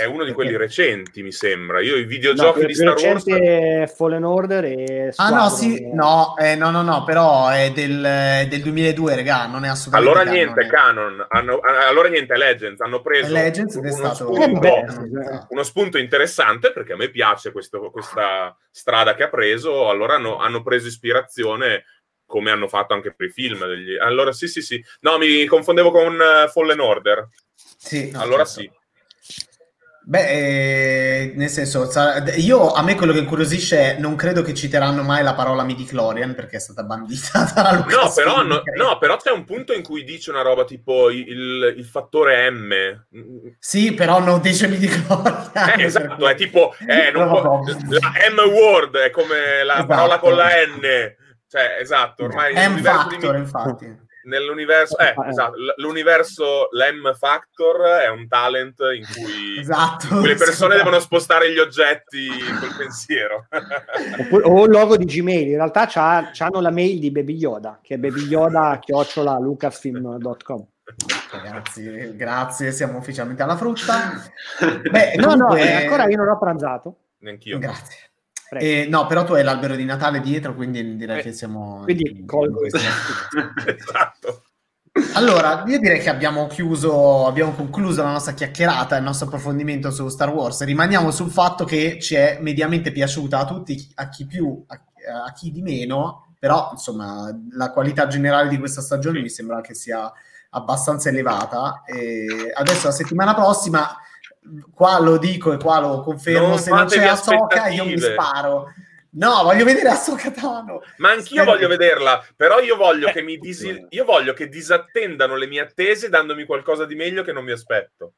[SPEAKER 4] È uno di quelli recenti, mi sembra. Io i videogiochi no, di Star Wars.
[SPEAKER 3] È Fallen Order e.
[SPEAKER 1] Squadron, ah, no, sì, no, eh, no, no, no, però è del, del 2002, regà, non è assolutamente.
[SPEAKER 4] Allora niente, canon. Hanno, allora niente, Legends. Hanno preso
[SPEAKER 1] Legends
[SPEAKER 4] uno,
[SPEAKER 1] stato...
[SPEAKER 4] spunto, eh, uno, spunto, interessante perché a me piace questo, questa strada che ha preso. Allora hanno, hanno preso ispirazione come hanno fatto anche per i film. Degli... Allora, sì, sì, sì. No, mi confondevo con uh, Fallen Order.
[SPEAKER 1] Sì,
[SPEAKER 4] no, allora certo. sì.
[SPEAKER 1] Beh, eh, nel senso, io a me quello che incuriosisce è non credo che citeranno mai la parola midichlorian perché è stata bandita da
[SPEAKER 4] Lucas no, però, no, no, però c'è un punto in cui dice una roba tipo il, il fattore M.
[SPEAKER 1] Sì, però non dice midichlorian.
[SPEAKER 4] Eh, esatto, è tipo eh, può, la M word è come la esatto. parola con la N Cioè, esatto, ormai...
[SPEAKER 1] M-Factor, infatti
[SPEAKER 4] nell'universo, eh, eh, esatto, l'universo l'M Factor è un talent in cui,
[SPEAKER 1] esatto,
[SPEAKER 4] in cui le persone esatto. devono spostare gli oggetti col pensiero.
[SPEAKER 3] o il logo di Gmail, in realtà hanno la mail di Baby Yoda, che è babyyoda-lucasfilm.com.
[SPEAKER 1] Grazie, grazie, siamo ufficialmente alla frutta.
[SPEAKER 3] Beh, no, no, ancora io non ho pranzato.
[SPEAKER 4] Neanch'io.
[SPEAKER 1] Grazie. Eh, no, però tu hai l'albero di Natale dietro, quindi direi eh, che siamo...
[SPEAKER 3] Quindi colgo
[SPEAKER 4] esatto.
[SPEAKER 1] Allora, io direi che abbiamo chiuso, abbiamo concluso la nostra chiacchierata, il nostro approfondimento su Star Wars. Rimaniamo sul fatto che ci è mediamente piaciuta a tutti, a chi più, a, a chi di meno, però insomma la qualità generale di questa stagione mi sembra che sia abbastanza elevata. E adesso la settimana prossima qua lo dico e qua lo confermo, non se non c'è Ahsoka io mi sparo. No, voglio vedere Ahsoka Tano.
[SPEAKER 4] Ma anch'io voglio vederla, però io voglio, eh, che mi disi- io voglio che disattendano le mie attese dandomi qualcosa di meglio che non mi aspetto.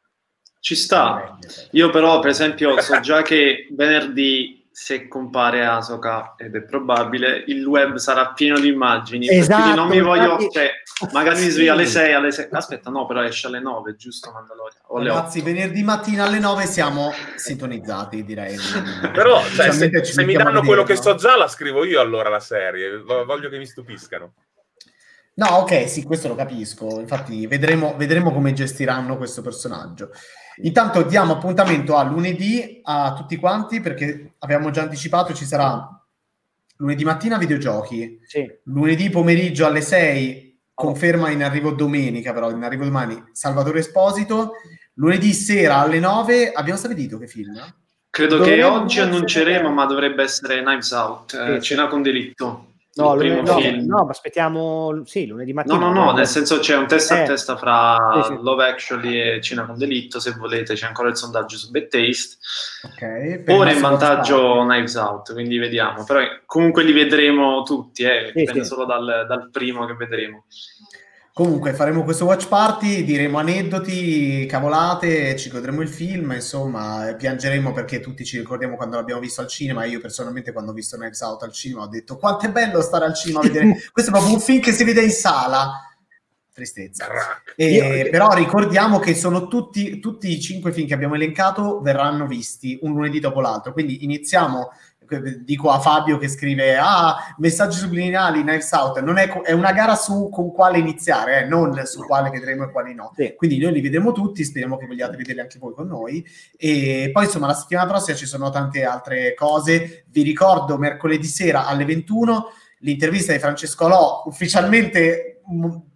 [SPEAKER 2] Ci sta. Io però, per esempio, so già che venerdì se compare Asoka, ed è probabile, il web sarà pieno di immagini.
[SPEAKER 3] Esatto, quindi
[SPEAKER 2] non mi voglio... Cioè, magari mi sveglio alle 6, alle 6... Aspetta, no, però esce alle 9, giusto
[SPEAKER 1] Mandalorian? Ragazzi, venerdì mattina alle 9 siamo sintonizzati, direi.
[SPEAKER 4] però, cioè, se, se mi danno quello che so già, la scrivo io allora la serie. Voglio che mi stupiscano.
[SPEAKER 1] No, ok, sì, questo lo capisco. Infatti, vedremo, vedremo come gestiranno questo personaggio. Intanto diamo appuntamento a lunedì a tutti quanti perché abbiamo già anticipato ci sarà lunedì mattina videogiochi,
[SPEAKER 3] sì.
[SPEAKER 1] lunedì pomeriggio alle 6 conferma in arrivo domenica però in arrivo domani Salvatore Esposito, lunedì sera alle 9 abbiamo stabilito che film?
[SPEAKER 2] Credo Dovrebbe che oggi annunceremo ma dovrebbe essere Knives Out, eh, Cena con delitto.
[SPEAKER 3] No, lunedì, no, no, aspettiamo sì, lunedì mattina.
[SPEAKER 2] No, no, no, nel senso c'è un test eh, a testa fra sì, sì. Love Actually e Cina con Delitto, se volete c'è ancora il sondaggio su Bad Taste.
[SPEAKER 1] Okay,
[SPEAKER 2] Ora in vantaggio Knives Out, quindi vediamo. Però comunque li vedremo tutti, eh, dipende solo dal, dal primo che vedremo.
[SPEAKER 1] Comunque faremo questo watch party, diremo aneddoti, cavolate, ci godremo il film, insomma, piangeremo perché tutti ci ricordiamo quando l'abbiamo visto al cinema. Io personalmente quando ho visto Knives Out al cinema ho detto quanto è bello stare al cinema a vedere. Questo è proprio un film che si vede in sala. Tristezza. E, però ricordiamo che sono tutti, tutti i cinque film che abbiamo elencato verranno visti un lunedì dopo l'altro. Quindi iniziamo dico a Fabio che scrive ah, messaggi subliminali, Knives Out, non è, è una gara su con quale iniziare, eh, non su quale vedremo e quali no. Sì. Quindi noi li vedremo tutti, speriamo che vogliate vederli anche voi con noi. E poi insomma la settimana prossima ci sono tante altre cose. Vi ricordo mercoledì sera alle 21 l'intervista di Francesco Lò ufficialmente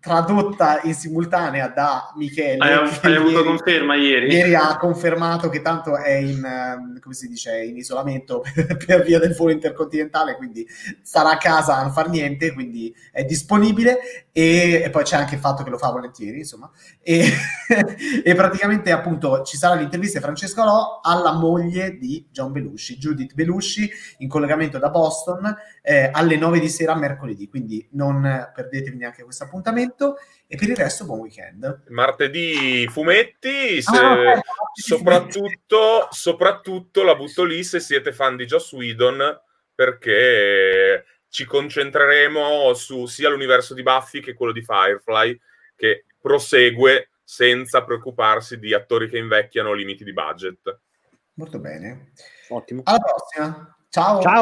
[SPEAKER 1] tradotta in simultanea da Michele.
[SPEAKER 2] Hai, hai avuto ieri, conferma ieri?
[SPEAKER 1] Ieri ha confermato che tanto è in, ehm, come si dice, in isolamento per, per, via del volo intercontinentale, quindi sarà a casa a non far niente, quindi è disponibile e, e poi c'è anche il fatto che lo fa volentieri, insomma. E, e praticamente appunto ci sarà l'intervista di Francesco Lò alla moglie di John Belushi, Judith Belushi, in collegamento da Boston eh, alle 9 di sera mercoledì, quindi non perdetevi neanche questo appuntamento e per il resto buon weekend.
[SPEAKER 4] Martedì fumetti, se, ah, soprattutto, soprattutto la butto lì se siete fan di Joss Whedon perché ci concentreremo su sia l'universo di Buffy che quello di Firefly che prosegue senza preoccuparsi di attori che invecchiano o limiti di budget.
[SPEAKER 1] Molto bene.
[SPEAKER 3] Ottimo.
[SPEAKER 1] Alla prossima. Ciao.
[SPEAKER 3] Ciao.